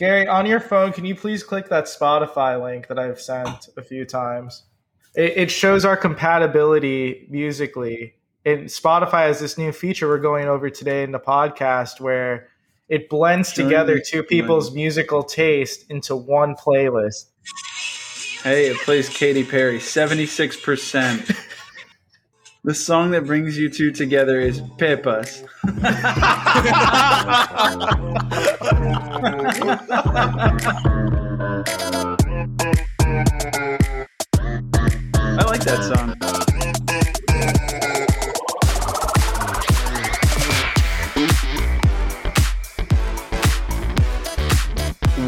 Gary, on your phone, can you please click that Spotify link that I've sent a few times? It, it shows our compatibility musically. And Spotify has this new feature we're going over today in the podcast where it blends together two people's musical taste into one playlist. Hey, it plays Katy Perry, 76%. the song that brings you two together is Pepas. I like that song.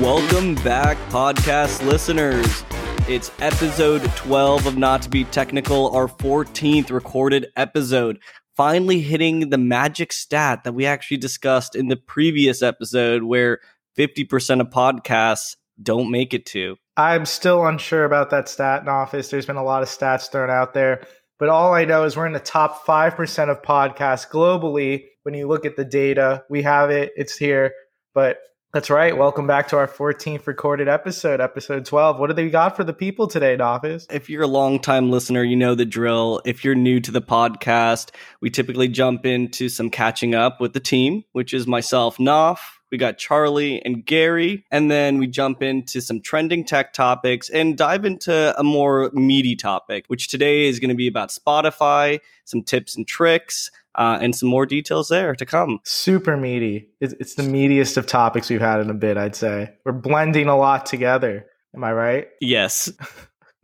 Welcome back, podcast listeners. It's episode 12 of Not to Be Technical, our 14th recorded episode. Finally hitting the magic stat that we actually discussed in the previous episode, where 50% of podcasts don't make it to. I'm still unsure about that stat in office. There's been a lot of stats thrown out there, but all I know is we're in the top 5% of podcasts globally. When you look at the data, we have it, it's here. But that's right. Welcome back to our 14th recorded episode, episode 12. What do they got for the people today, Nafis? If you're a long-time listener, you know the drill. If you're new to the podcast, we typically jump into some catching up with the team, which is myself, Noff. We got Charlie and Gary, and then we jump into some trending tech topics and dive into a more meaty topic, which today is going to be about Spotify, some tips and tricks, uh, and some more details there to come. Super meaty. It's, it's the meatiest of topics we've had in a bit, I'd say. We're blending a lot together. Am I right? Yes.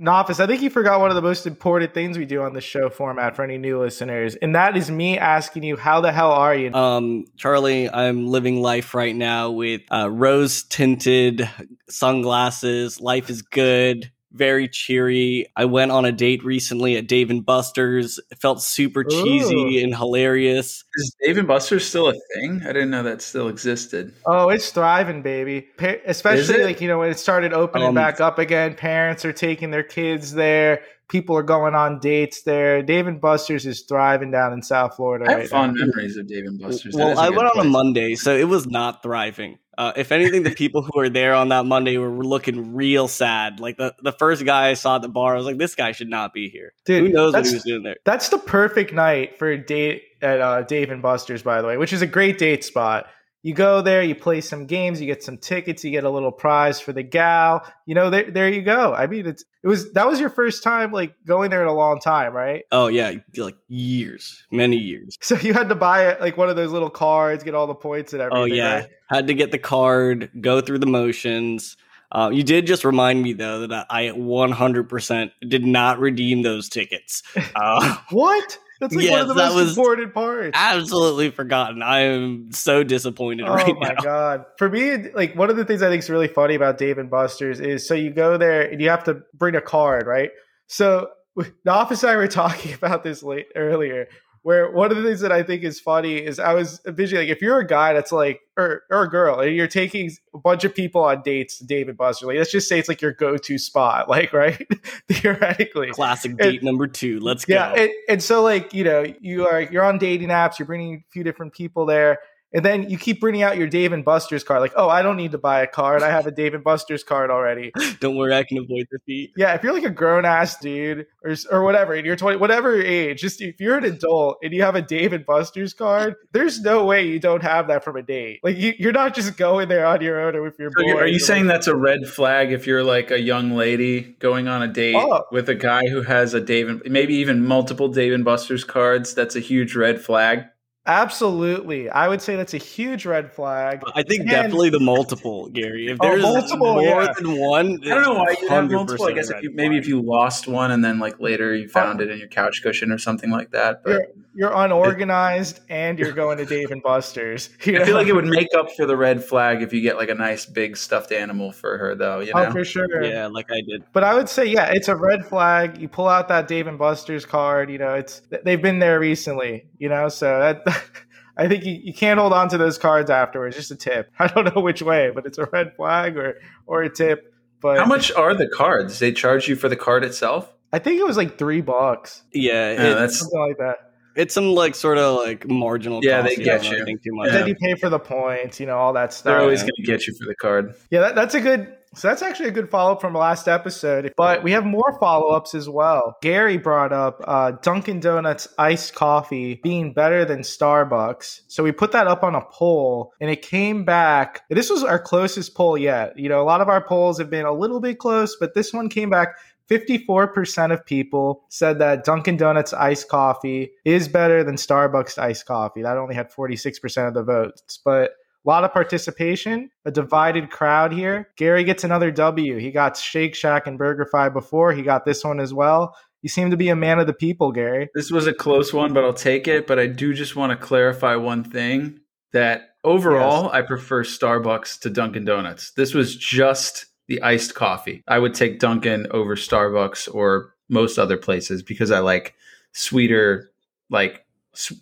Nafis, I think you forgot one of the most important things we do on the show format for any new listeners, and that is me asking you, how the hell are you? Um, Charlie, I'm living life right now with uh, rose tinted sunglasses. Life is good very cheery. I went on a date recently at Dave and Buster's. It felt super cheesy Ooh. and hilarious. Is Dave and Buster's still a thing? I didn't know that still existed. Oh, it's thriving, baby. Pa- especially like you know when it started opening Um, back up again. Parents are taking their kids there. People are going on dates there. Dave and Buster's is thriving down in South Florida I have right fond now. memories of Dave and Buster's. That Well, is a I good went on a. Monday, so it was not thriving. Uh, if anything, the people who were there on that Monday were looking real sad. Like the, the first guy I saw at the bar, I was like, this guy should not be here. Dude, Who knows what that's- he was doing there? That's the perfect night for a date at uh, Dave and Buster's, by the way, which is a great date spot. You go there, you play some games, you get some tickets, you get a little prize for the gal. You know, there, there you go. I mean, it's it was that was your first time like going there in a long time, right? Oh, yeah, like years, many years. So you had to buy it, like one of those little cards, get all the points and everything. Oh yeah, right? had to get the card, go through the motions. Uh, you did just remind me though that I 100% did not redeem those tickets. Uh, What? That's like one Yes, of the that most was- important parts. absolutely forgotten. I am so disappointed Oh right my god! For me, like one of the things I think is really funny about Dave and Buster's is so you go there and you have to bring a card, right? So the office and I were talking about this late earlier, where one of the things that I think is funny is I was envisioning like if you're a guy that's like or or a girl and you're taking a bunch of people on dates to Dave and like let's just say it's like your go-to spot, like right? Theoretically, Classic date number two. Let's go. yeah, and, and so like you know you are you're on dating apps, you're bringing a few different people there, and then you keep bringing out your Dave and Buster's card. Like, oh, I don't need to buy a card. I have a Dave and Buster's card already. Don't worry, I can avoid the fee. Yeah, if you're like a grown ass dude or or whatever, and you're 20, whatever age, just if you're an adult and you have a Dave and Buster's card, there's no way you don't have that from a date. Like you, you're not just going there on your own or with your So boy. you- are you saying that's a red flag if you're like a young lady going on a date Oh. with a guy who has a Dave and maybe even multiple Dave and Buster's cards? That's a huge red flag. Absolutely, I would say that's a huge red flag. I think And- definitely the multiple, Gary. If Oh, there's multiple, more yeah. than one, I don't know why you have multiple. I guess if you, maybe flag. if you lost one and then like later you oh. found it in your couch cushion or something like that. But You're, you're unorganized and you're going to Dave and Buster's. You I feel like it would make up for the red flag if you get like a nice big stuffed animal for her, though. You oh, know, Oh, for sure. yeah, like I did. But I would say, yeah, it's a red flag. You pull out that Dave and Buster's card. You know, it's they've been there recently. You know, so that I think you, you can't hold on to those cards afterwards. Just a tip. I don't know which way, but it's a red flag or or a tip. But how much are the cards? They charge you for the card itself. I think it was like three bucks, Yeah, Yeah, it- that's something like that. It's some like sort of like marginal. Yeah, cost they you get don't really you. Think too much. Yeah. Then you pay for the points, you know, all that stuff. They're always going to get you for the card. Yeah, that, that's a good. So that's actually a good follow up from last episode. But we have more follow ups as well. Gary brought up uh, Dunkin' Donuts iced coffee being better than Starbucks. So we put that up on a poll, and it came back. This was our closest poll yet. You know, a lot of our polls have been a little bit close, but this one came back. 54% of people said that Dunkin' Donuts iced coffee is better than Starbucks iced coffee. That only had 46% of the votes. But a lot of participation, a divided crowd here. Gary gets another W. He got Shake Shack and BurgerFi before. He got this one as well. You seem to be a man of the people, Gary. This was a close one, but I'll take it. But I do just want to clarify one thing that overall, I prefer Starbucks to Dunkin' Donuts. This was just the iced coffee. I would take Dunkin' over Starbucks or most other places because I like sweeter, like,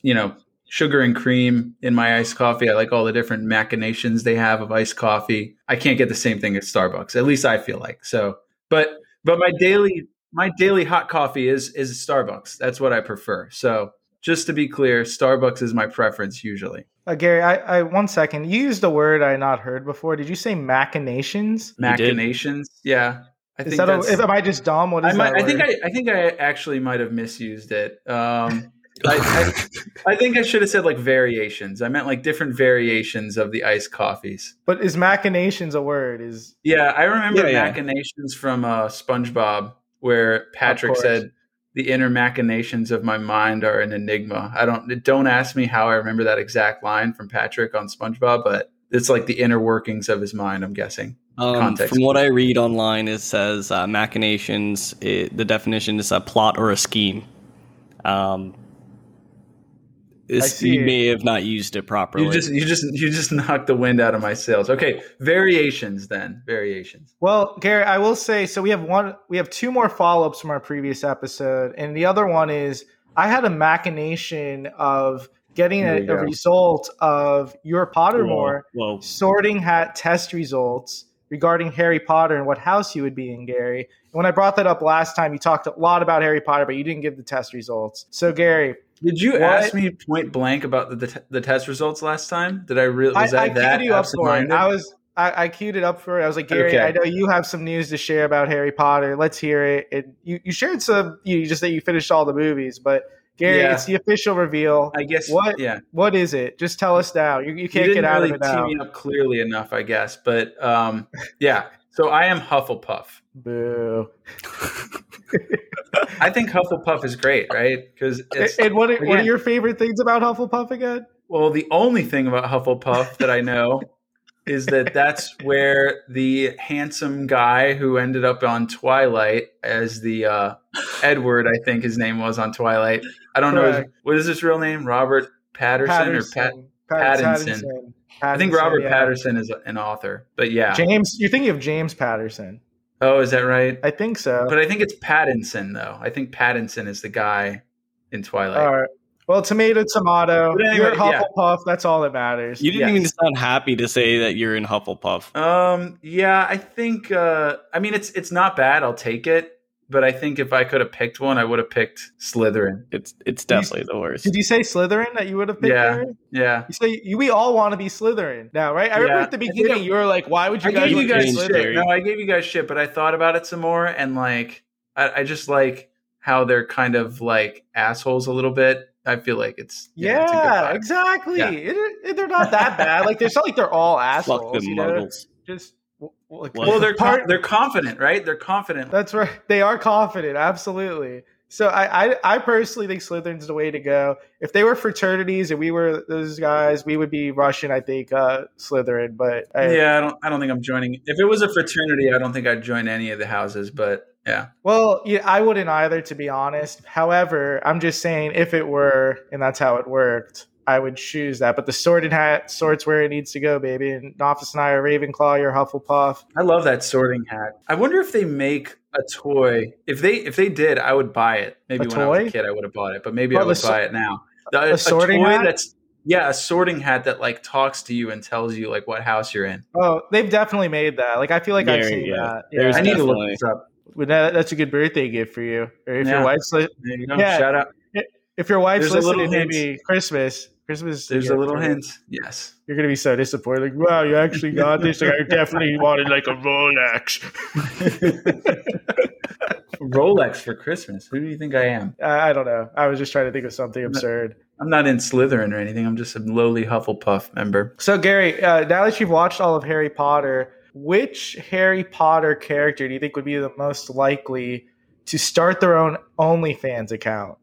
you know, sugar and cream in my iced coffee. I like all the different machinations they have of iced coffee. I can't get the same thing at Starbucks. At least I feel like. So, but but my daily my daily hot coffee is is Starbucks. That's what I prefer. So, just to be clear, Starbucks is my preference usually. Uh, Gary, I, I one second. You used a word I had not heard before. Did you say machinations? You. Machinations. Yeah. I Is think that a, that's, am I just dumb? What I, is might, that I think? I, I think I actually might have misused it. Um, I, I, I think I should have said like variations. I meant like different variations of the iced coffees. but is machinations a word? Is Yeah, I remember Yeah, yeah. machinations from uh, SpongeBob, where Patrick said, "The inner machinations of my mind are an enigma." I don't don't ask me how I remember that exact line from Patrick on SpongeBob, but it's like the inner workings of his mind. I'm guessing. Um, from what I read online, it says uh, machinations. It, the definition is a plot or a scheme. Um, this, see. you may have not used it properly. You just you just you just knocked the wind out of my sails. Okay, variations then variations. Well, Gary, I will say so. We have one, we have two more follow ups from our previous episode, and the other one is I had a machination of getting a, a result of your Pottermore Whoa. sorting hat test results regarding Harry Potter and what house you would be in, Gary. And when I brought that up last time, you talked a lot about Harry Potter, but you didn't give the test results. So, Gary, Did you What? ask me point blank about the the, the test results last time? Did I really was I, I, I that queued you up for it. I was. I, I queued it up for it. I was like, Gary, Okay. I know you have some news to share about Harry Potter. Let's hear it. And you, you shared some. You just that you finished all the movies, but Gary, Yeah. it's the official reveal. I guess What? Yeah, What is it? Just tell us now. You, you can't you get out really of it now. tee me up clearly enough, I guess. But um, yeah, so I am Hufflepuff. Boo. I think Hufflepuff is great, right? Because And, what, are- what are your favorite things about Hufflepuff again? well, the only thing about Hufflepuff that I know is that that's where the handsome guy who ended up on Twilight as the uh, Edward, I think his name was on Twilight. I don't know his, what is his real name, Robert Patterson, or Pat. Pat- Pattinson. Pattinson. I think Robert yeah. Patterson is an author, but yeah. James, you're thinking of James Patterson. Oh, is that right? I think so. But I think it's Pattinson though. I think Pattinson is the guy in Twilight. all right. Well, tomato, tomato. Anyway, you're yeah. Hufflepuff. That's all that matters. You didn't Yes. even sound happy to say that you're in Hufflepuff. Um, yeah, I think. Uh, I mean, it's it's not bad. I'll take it. But I think if I could have picked one, I would have picked Slytherin. It's it's definitely the worst. Did you say Slytherin that you would have picked? Yeah. Gary? Yeah, You say you, we all want to be Slytherin now, right? I remember at the beginning I- you were like, "Why would you I guys gave you guys be shit. Slytherin?" No, I gave you guys shit, but I thought about it some more, and like, I, I just like how they're kind of like assholes a little bit. I feel like it's Yeah, it's a good exactly. Yeah. It- it- they're not that bad. Like, it's not like they're all assholes. Fuck assholes. them You know? muggles. Just w- w- like, Well, they're part. con- they're confident, right? They're confident. That's right. They are confident. Absolutely. So I, I, I personally think Slytherin's the way to go. If they were fraternities and we were those guys, we would be Russian. I think uh, Slytherin. But I, yeah, I don't. I don't think I'm joining. If it was a fraternity, I don't think I'd join any of the houses. But yeah, Well, yeah, I wouldn't either, to be honest. However, I'm just saying if it were, and that's how it worked, I would choose that. But the sorted hat sorts where it needs to go, baby. And Nafis and I are Ravenclaw, you're Hufflepuff. I love that sorting hat. I wonder if they make a toy. If they if they did, I would buy it. Maybe A when I was a kid, I would have bought it. But maybe Well, I would buy it now. The- a sorting toy hat? that's yeah, a sorting hat that like talks to you and tells you like what house you're in. Oh, they've definitely made that. Like I feel like I've seen yeah. that. There's I need to look Definitely. this up. Well, that's a good birthday gift for you. Or if Yeah. your wife's like, There you go. Yeah. Shout out. If your wife's There's listening, hint. maybe Christmas. Christmas. There's a little hint. Yes. You're gonna be so disappointed. Like, wow, you actually got this. Like, I definitely wanted like a Rolex. Rolex for Christmas. Who do you think I am? I don't know. I was just trying to think of something absurd. I'm not in Slytherin or anything. I'm just a lowly Hufflepuff member. So, Gary, uh, now that you've watched all of Harry Potter, which Harry Potter character do you think would be the most likely to start their own OnlyFans account?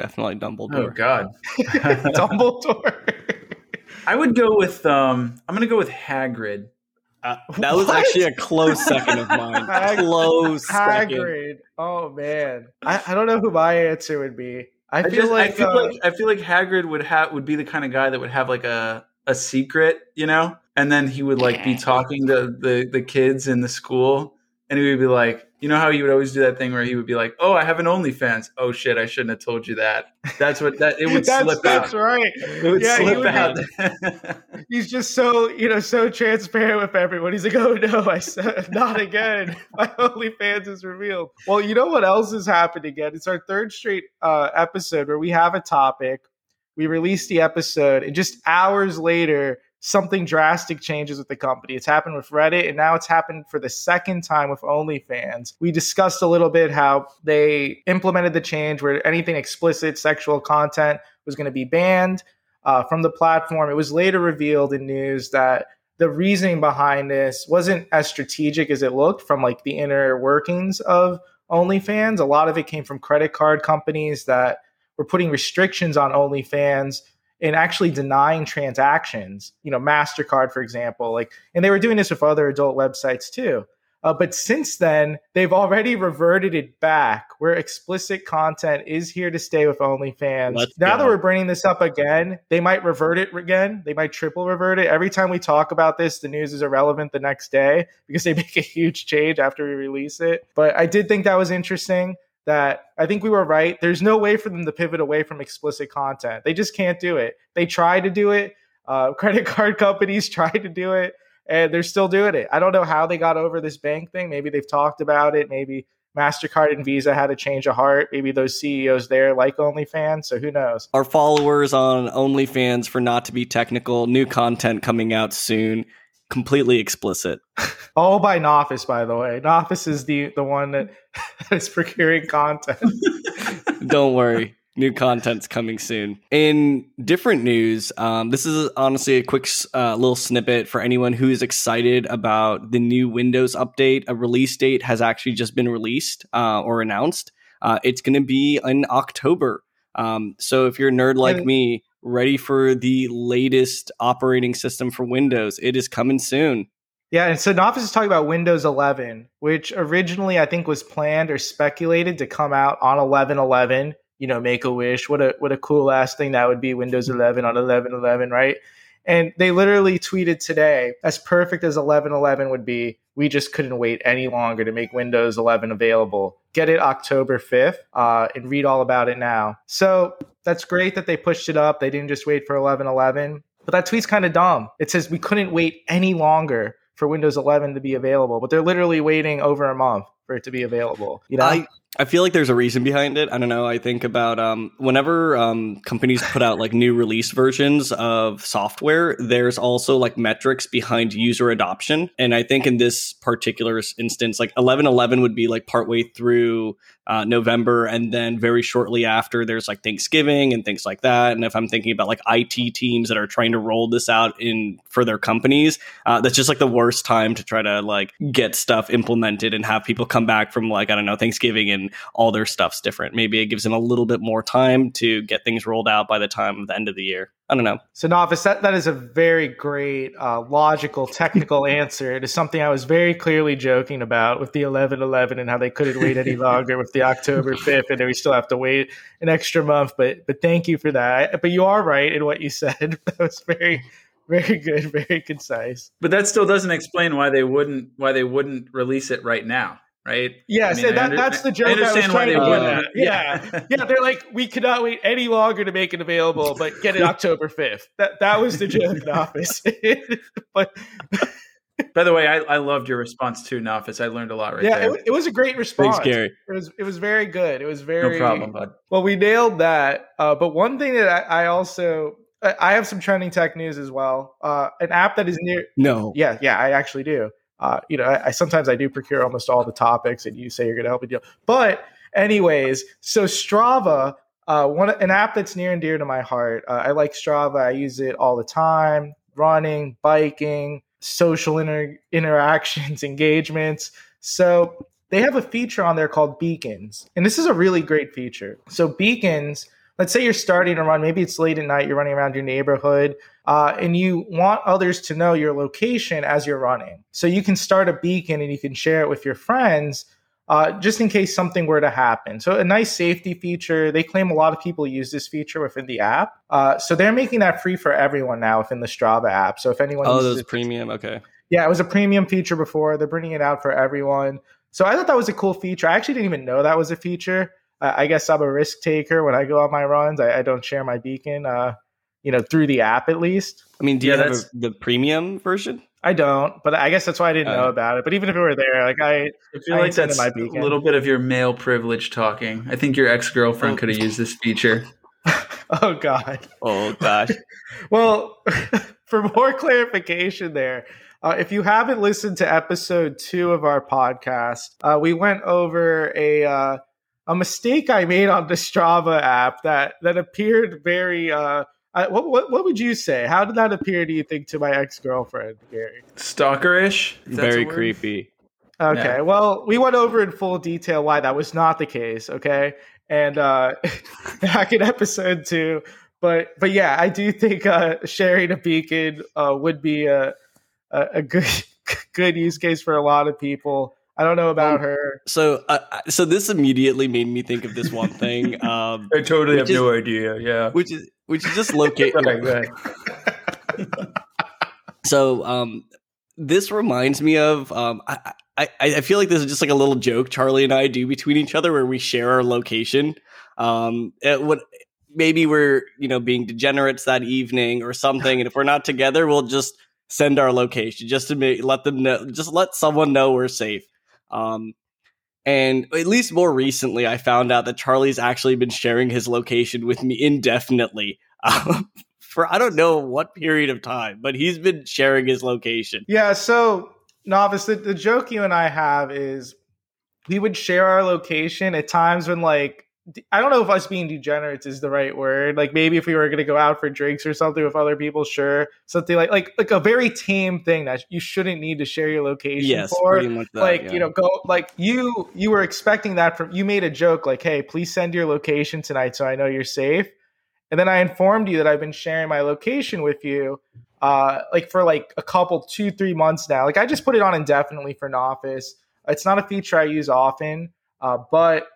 Definitely Dumbledore. Oh God. Dumbledore. I would go with um I'm gonna go with Hagrid. Uh, that was What? actually a close second of mine. Hag- close second. Hagrid. Oh man, I, I don't know who my answer would be. I I, feel just, like I feel uh, like I feel like Hagrid would have would be the kind of guy that would have like a a secret, you know, and then he would like be talking to the the kids in the school, and he would be like, you know how he would always do that thing where he would be like, oh, I have an OnlyFans. Oh shit, I shouldn't have told you that. That's what that it would that's, slip that's out. right. It would Yeah, he slip would be- He's just so you know so transparent with everyone. He's like, "Oh no, I said not again. My OnlyFans is revealed." Well, you know what else has happened again? It's our third straight uh, episode where we have a topic, we release the episode, and just hours later, something drastic changes with the company. It's happened with Reddit, and now it's happened for the second time with OnlyFans. We discussed a little bit how they implemented the change where anything explicit sexual content was going to be banned uh, from the platform. It was later revealed in news that the reasoning behind this wasn't as strategic as it looked from like the inner workings of OnlyFans. A lot of it came from credit card companies that were putting restrictions on OnlyFans and actually denying transactions. You know, Mastercard, for example, like, and they were doing this with other adult websites too. Uh, but since then, they've already reverted it back where explicit content is here to stay with OnlyFans. Let's now that we're bringing this up again, they might revert it again. They might triple revert it. Every time we talk about this, the news is irrelevant the next day because they make a huge change after we release it. But I did think that was interesting that I think we were right. There's no way for them to pivot away from explicit content. They just can't do it. They tried to do it. Uh, credit card companies tried to do it and they're still doing it. I don't know how they got over this bank thing. Maybe they've talked about it. Maybe MasterCard and Visa had a change of heart. Maybe those CEOs there like OnlyFans. So who knows? Our followers on OnlyFans for not to be technical, new content coming out soon, completely explicit. All by Nafis, by the way. Nafis is the, the one that is procuring content. Don't worry. New content's coming soon. In different news, um, this is honestly a quick uh, little snippet for anyone who is excited about the new Windows update. A release date has actually just been released uh, or announced. Uh, it's going to be in October. Um, so if you're a nerd like And- me, ready for the latest operating system for Windows, it is coming soon. Yeah, and so Nafis is talking about Windows 11, which originally I think was planned or speculated to come out on 11.11. You know, make a wish. What a what a cool ass thing that would be. Windows mm-hmm. 11 on 11.11, right? And they literally tweeted today, as perfect as 11.11 would be, we just couldn't wait any longer to make Windows 11 available. Get it October 5th uh, and read all about it now. So that's great that they pushed it up. They didn't just wait for 11.11. But that tweet's kind of dumb. It says we couldn't wait any longer for Windows 11 to be available, but they're literally waiting over a month for it to be available. You know, I I feel like there's a reason behind it. I don't know. I think about um, whenever um, companies put out like new release versions of software, there's also like metrics behind user adoption. And I think in this particular instance, like 1111 would be like partway through uh, November, and then very shortly after, there's like Thanksgiving and things like that. And if I'm thinking about like IT teams that are trying to roll this out in for their companies, uh, that's just like the worst time to try to like get stuff implemented and have people come back from like I don't know Thanksgiving and all their stuff's different. Maybe it gives them a little bit more time to get things rolled out by the time of the end of the year. I don't know. so Nafis, that, that is a very great, uh, logical, technical answer. It is something I was very clearly joking about with the 1111 and how they couldn't wait any longer with the October 5th, and then we still have to wait an extra month. But but thank you for that. But you are right in what you said. That was very very good, very concise. But that still doesn't explain why they wouldn't why they wouldn't release it right now, right? Yeah, I mean, so that, under- that's the I joke I, was understand why trying they to get wouldn't. at. Yeah. yeah, they're like, we cannot wait any longer to make it available, but get it October fifth. That that was the joke in office. but By the way, I, I loved your response too, Nafis. I learned a lot right yeah, there. it, it was a great response. Thanks, Gary. It was it was very good. It was very no problem, bud. Well, we nailed that. Uh, but one thing that I, I also I I have some trending tech news as well. Uh, an app that is near. No. Yeah, yeah, I actually do. Uh, you know, I, I sometimes I do procure almost all the topics, and you say you're going to help me deal. But anyways, so Strava, uh, one an app that's near and dear to my heart. Uh, I like Strava. I use it all the time, running, biking, social inter- interactions, engagements. So they have a feature on there called beacons, and this is a really great feature. So beacons. Let's say you're starting to run. Maybe it's late at night. You're running around your neighborhood uh, and you want others to know your location as you're running. So you can start a beacon and you can share it with your friends uh, just in case something were to happen. So a nice safety feature. They claim a lot of people use this feature within the app. Uh, so they're making that free for everyone now within the Strava app. So if anyone Oh, those it- premium. Okay. yeah, it was a premium feature before. They're bringing it out for everyone. So I thought that was a cool feature. I actually didn't even know that was a feature. I guess I'm a risk taker when I go on my runs. I, I don't share my beacon, uh, you know, through the app at least. I mean, do Yeah, you have a, the premium version? I don't, but I guess that's why I didn't know Uh, about it. But even if it were there, like I, I feel I like that's my a little bit of your male privilege talking. I think your ex girlfriend Oh. could have used this feature. oh god. Oh gosh. Well, for more clarification, there, uh, if you haven't listened to episode two of our podcast, uh, we went over a uh, a mistake I made on the Strava app that that appeared very. Uh, I, what, what what would you say? How did that appear? Do you think to my ex girlfriend, Gary? Stalkerish? if that's a Very creepy. Okay, Yeah. well, we went over in full detail why that was not the case. Okay, and uh, back in episode two, but but yeah, I do think uh, sharing a beacon uh, would be a, a a good good use case for a lot of people. I don't know about Um, her. So, uh, so this immediately made me think of this one thing, um, I totally have is- no idea. Yeah. which is which is just locate. Right, right. So, um, this reminds me of um, I, I I feel like this is just like a little joke Charlie and I do between each other where we share our location. Um, it would maybe we're you know being degenerates that evening or something, and if we're not together, we'll just send our location just to make, let them know, just let someone know we're safe. Um, and at least more recently, I found out that Charlie's actually been sharing his location with me indefinitely. Um, for I don't know what period of time, but he's been sharing his location. Yeah, so Nafis, the, the joke you and I have is we would share our location at times when like I don't know if us being degenerates is the right word. Like maybe if we were going to go out for drinks or something with other people, sure, something like like like a very tame thing that you shouldn't need to share your location Yes, for. much that. like yeah. you know, go like you you were expecting that from you made a joke like, hey, please send your location tonight so I know you're safe. And then I informed you that I've been sharing my location with you uh, like for like a couple, two, three months now. Like I just put it on indefinitely for an Office. It's not a feature I use often, uh, but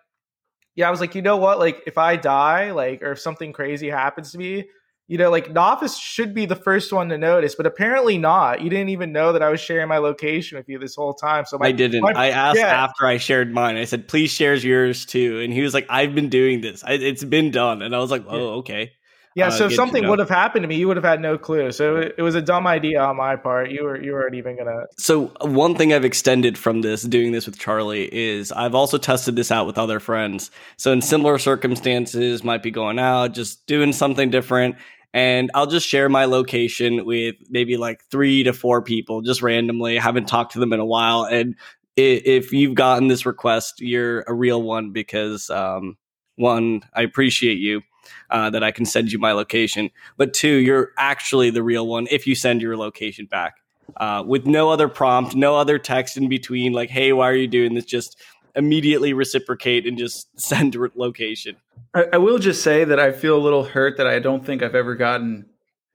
yeah, I was like, you know what? Like if I die, like or if something crazy happens to me, you know, like Office should be the first one to notice, but apparently not. You didn't even know that I was sharing my location with you this whole time. So my, I didn't. my- I asked yeah. after I shared mine. I said, "Please share yours too," and he was like, "I've been doing this. I, it's been done." And I was like, "Oh, okay." Yeah. uh, So something know. would have happened to me, you would have had no clue. So it, it was a dumb idea on my part. You were you weren't even gonna. So one thing I've extended from this, doing this with Charlie, is I've also tested this out with other friends. So in similar circumstances, might be going out, just doing something different, and I'll just share my location with maybe like three to four people, just randomly. I haven't talked to them in a while, and if you've gotten this request, you're a real one because um, one, I appreciate you. Uh, that I can send you my location, but two, you're actually the real one if you send your location back uh, with no other prompt, no other text in between, like, hey, why are you doing this? Just immediately reciprocate and just send re- location. I, I will just say that I feel a little hurt that I don't think I've ever gotten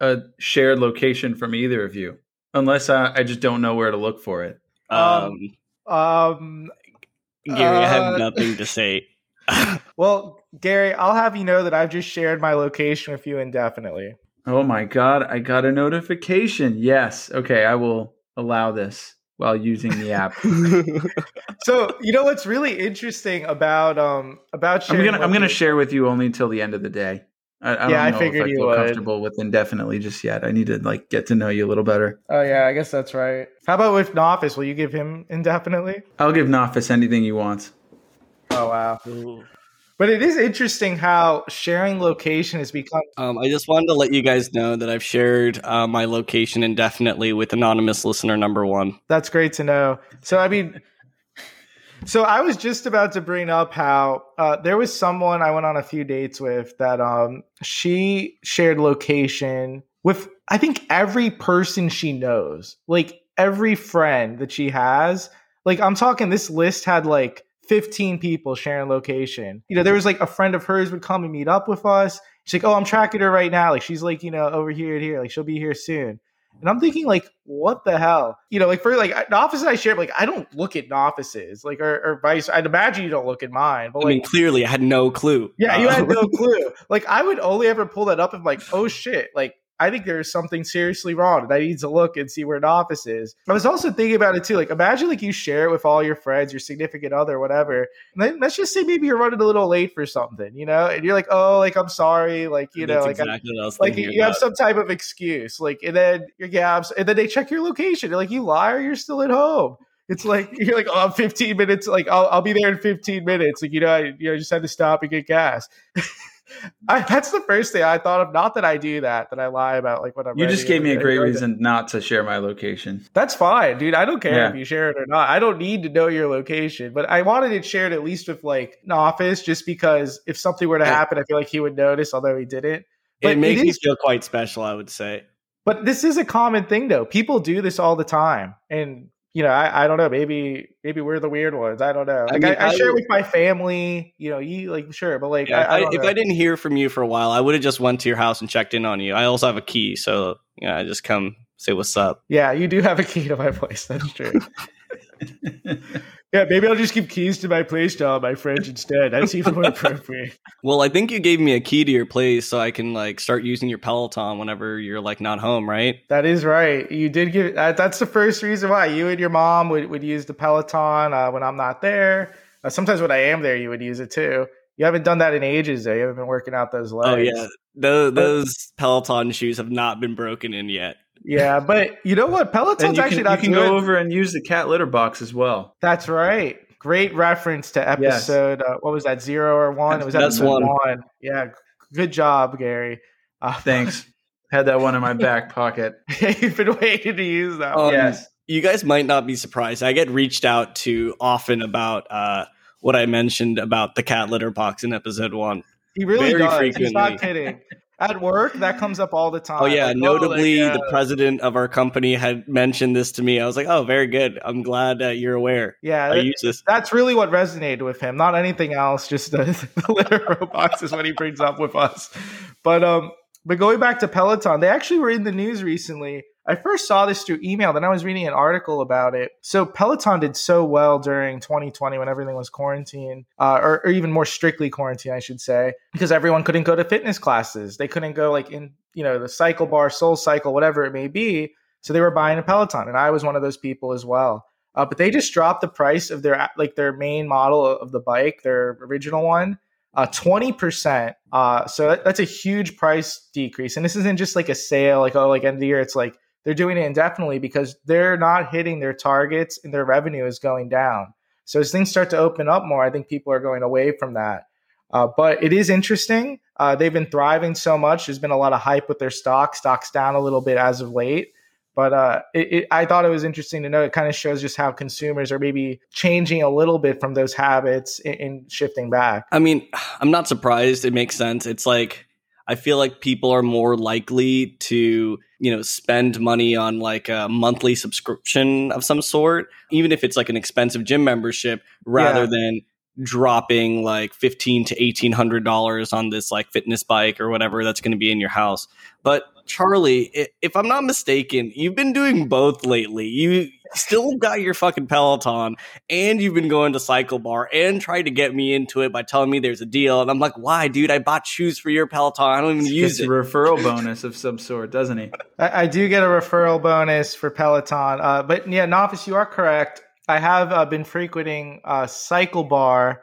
a shared location from either of you, unless I, I just don't know where to look for it. Um, Um, Um, Gary, I have uh, nothing to say. Well, Gary, I'll have you know that I've just shared my location with you indefinitely. Oh my god, I got a notification. Yes. Okay, I will allow this while using the app. So you know what's really interesting about um about I'm gonna I'm gonna share with you only until the end of the day. I, I yeah, I figured I you would. Comfortable with indefinitely just yet. I need to like get to know you a little better. Oh yeah, I guess that's right. How about with Nafis? Will you give him indefinitely? I'll give Nafis anything he wants. Oh wow. Ooh. But it is interesting how sharing location has become. Um, I just wanted to let you guys know that I've shared uh, my location indefinitely with anonymous listener number one. That's great to know. So, I mean, so I was just about to bring up how uh, there was someone I went on a few dates with that um, she shared location with, I think, every person she knows, like every friend that she has. Like, I'm talking, this list had like 15 people sharing location. You know, there was like a friend of hers would come and meet up with us. She's like, oh, I'm tracking her right now. Like, she's like, you know, over here and here. Like, she'll be here soon. And I'm thinking, like, what the hell? You know, like for like the office I share, like I don't look at offices, like or, or vice. I'd imagine you don't look at mine. But I mean, clearly, I had no clue. Yeah, you had no clue. Like I would only ever pull that up if like, oh shit, like I think there's something seriously wrong and I need to look and see where an office is. I was also thinking about it too. Like, imagine like you share it with all your friends, your significant other, whatever. And then let's just say maybe you're running a little late for something, you know, and you're like, oh, like I'm sorry, like you know, like exactly like you about. have some type of excuse, like, and then you're yeah, and then they check your location. You're like, you liar, you're still at home. It's like you're like, oh, I'm 15 minutes. Like I'll, I'll be there in 15 minutes. Like you know, I you know just had to stop and get gas. I, that's the first thing I thought of. Not that I do that, that I lie about like whatever. You just gave me a great reason not to share my location. That's fine, dude. I don't care yeah. if you share it or not. I don't need to know your location, but I wanted it shared at least with like an office, just because if something were to happen, I feel like he would notice, although he didn't. But it makes it is, me feel quite special, I would say. But this is a common thing, though. People do this all the time, and you know, I, I don't know. Maybe maybe we're the weird ones. I don't know. Like I, mean, I, I share with my family. You know, you like sure, but like yeah, I, if I didn't hear from you for a while, I would have just went to your house and checked in on you. I also have a key, so yeah, I just come say what's up. Yeah, you do have a key to my place. That's true. Yeah, maybe I'll just give keys to my place to all my friends instead. That's even more appropriate. Well, I think you gave me a key to your place so I can like start using your Peloton whenever you're like not home, right? That is right. You did give that, that's the first reason why you and your mom would, would use the Peloton uh, when I'm not there. Uh, sometimes when I am there, you would use it too. You haven't done that in ages though. You haven't been working out those legs. Oh yeah, those, those Peloton shoes have not been broken in yet. Yeah, but you know what? Peloton's you actually can, not. You can go over and use the cat litter box as well. That's right. Great reference to episode. Yes. Uh, what was that? Zero or one? It was episode one. one. Yeah. Good job, Gary. Uh, Thanks. Had that one in my back pocket. You've been waiting to use that. Um, yes. You guys might not be surprised. I get reached out to often about uh, what I mentioned about the cat litter box in episode one. He really Very does. Frequently. He's not kidding at work that comes up all the time oh yeah. like, notably oh, like, uh, the president of our company had mentioned this to me. I was like oh very good. I'm glad uh, you're aware. Yeah I use this. that's really what resonated with him. Not anything else just the, the litter robots is what he brings up with us. But um but going back to peloton they actually were in the news recently I first saw this through email, then I was reading an article about it. So Peloton did so well during 2020 when everything was quarantine, uh, or, or, even more strictly quarantine, I should say, because everyone couldn't go to fitness classes. They couldn't go like in, you know, the cycle bar, Soul Cycle, whatever it may be. So they were buying a Peloton, and I was one of those people as well. Uh, but they just dropped the price of their like their main model of the bike, their original one, uh, 20%. Uh, so that, that's a huge price decrease. And this isn't just like a sale, like, oh, like end of the year, it's like they're doing it indefinitely because they're not hitting their targets and their revenue is going down. So as things start to open up more, I think people are going away from that. Uh, but it is interesting. Uh, they've been thriving so much. There's been a lot of hype with their stock. Stocks down a little bit as of late. But uh, it, it, I thought it was interesting to know. It kind of shows just how consumers are maybe changing a little bit from those habits and shifting back. I mean, I'm not surprised. It makes sense. It's like I feel like people are more likely to, you know, spend money on like a monthly subscription of some sort, even if it's like an expensive gym membership, rather yeah. than dropping like fifteen to eighteen hundred dollars on this like fitness bike or whatever that's going to be in your house. But Charlie, if I'm not mistaken, you've been doing both lately. You still got your fucking Peloton, and you've been going to Cycle Bar and tried to get me into it by telling me there's a deal. And I'm like, why, dude? I bought shoes for your Peloton. I don't even use it. a referral bonus of some sort, doesn't he? I, I do get a referral bonus for Peloton. Uh, but yeah, Nafis, you are correct. I have uh, been frequenting uh, CycleBar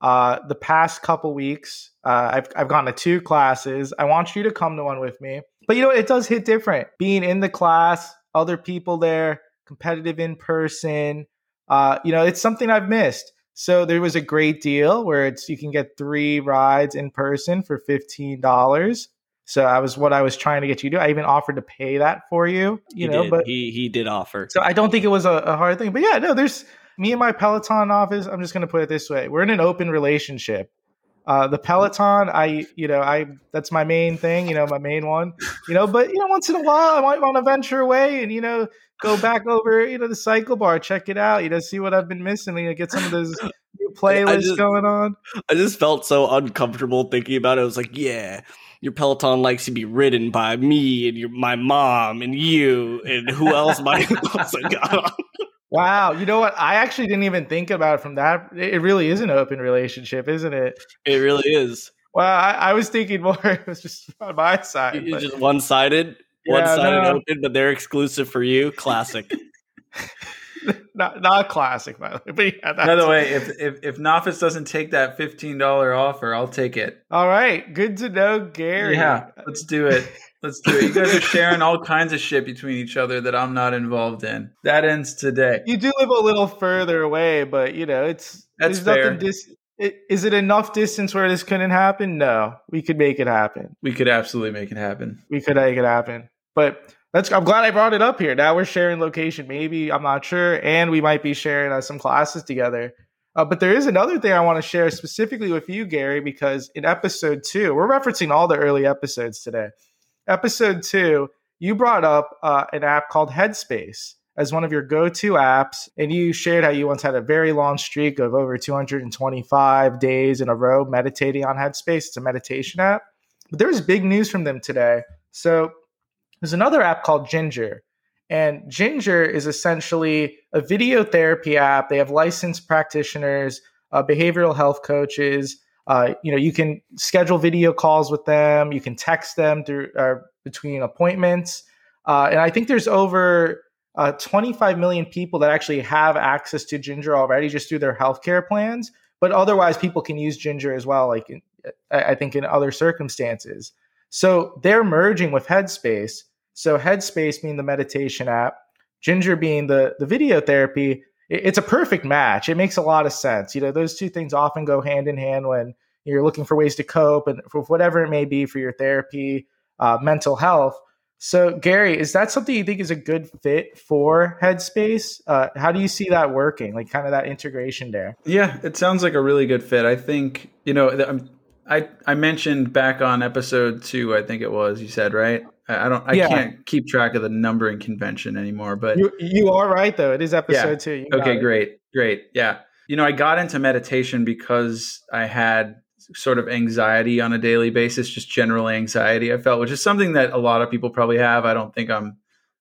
uh, the past couple weeks. Uh, I've I've gone to two classes. I want you to come to one with me. But you know, it does hit different being in the class, other people there, competitive in person. Uh, you know, it's something I've missed. So there was a great deal where it's you can get three rides in person for fifteen dollars. So I was what I was trying to get you to. Do. I even offered to pay that for you. You he know, did. but he he did offer. so I don't think it was a, a hard thing. But yeah, no, there's me and my Peloton office. I'm just going to put it this way: we're in an open relationship. Uh, the Peloton, I, you know, I that's my main thing, you know, my main one, you know. But you know, once in a while, I might want to venture away and you know go back over, you know, the cycle bar, check it out, you know, see what I've been missing, you know, get some of those new playlists just- going on. I just felt so uncomfortable thinking about it. I was like, yeah, your Peloton likes to be ridden by me and your my mom and you and who else might I got on. Wow, you know what? I actually didn't even think about it from that. It it really is an open relationship, isn't it? It really is. Well, I, I was thinking more it was just on my side. It's just one sided, Yeah, one sided no. open, but they're exclusive for you. Classic. not not classic, by the way. But yeah, By the way, if if if Nafis doesn't take that fifteen dollar offer, I'll take it. all right, good to know, Gary. Yeah, let's do it. Let's do it. You guys are sharing all kinds of shit between each other that I'm not involved in. That ends today. you do live a little further away, but you know it's That's fair. nothing dis- Is it enough distance where this couldn't happen? No, we could make it happen. We could absolutely make it happen. We could make it happen. But that's. I'm glad I brought it up here. Now we're sharing location. Maybe I'm not sure, and we might be sharing uh, some classes together. Uh, but there is another thing I want to share specifically with you, Gary, because in episode two, we're referencing all the early episodes today. Episode two, you brought up uh, an app called Headspace as one of your go-to apps, and you shared how you once had a very long streak of over 225 days in a row meditating on Headspace. It's a meditation app. But there's big news from them today. So there's another app called Ginger. And Ginger is essentially a video therapy app. They have licensed practitioners, uh, behavioral health coaches. Uh, you know, you can schedule video calls with them. You can text them through uh, between appointments. Uh, and I think there's over uh, 25 million people that actually have access to Ginger already just through their healthcare plans. But otherwise, people can use Ginger as well. Like in, I think in other circumstances. So they're merging with Headspace. So Headspace being the meditation app, Ginger being the the video therapy, it's a perfect match. It makes a lot of sense. You know, those two things often go hand in hand when you're looking for ways to cope and for whatever it may be for your therapy, uh, mental health. So, Gary, is that something you think is a good fit for Headspace? Uh, how do you see that working? Like, kind of that integration there. Yeah, it sounds like a really good fit. I think you know. I'm- I I mentioned back on episode two. I think it was you said right. I, don't. I Yeah. can't keep track of the numbering convention anymore. But You you are right though. It is episode Yeah. two. Okay, it. great, great. Yeah. You know, I got into meditation because I had sort of anxiety on a daily basis, just general anxiety I felt, which is something that a lot of people probably have. I don't think I'm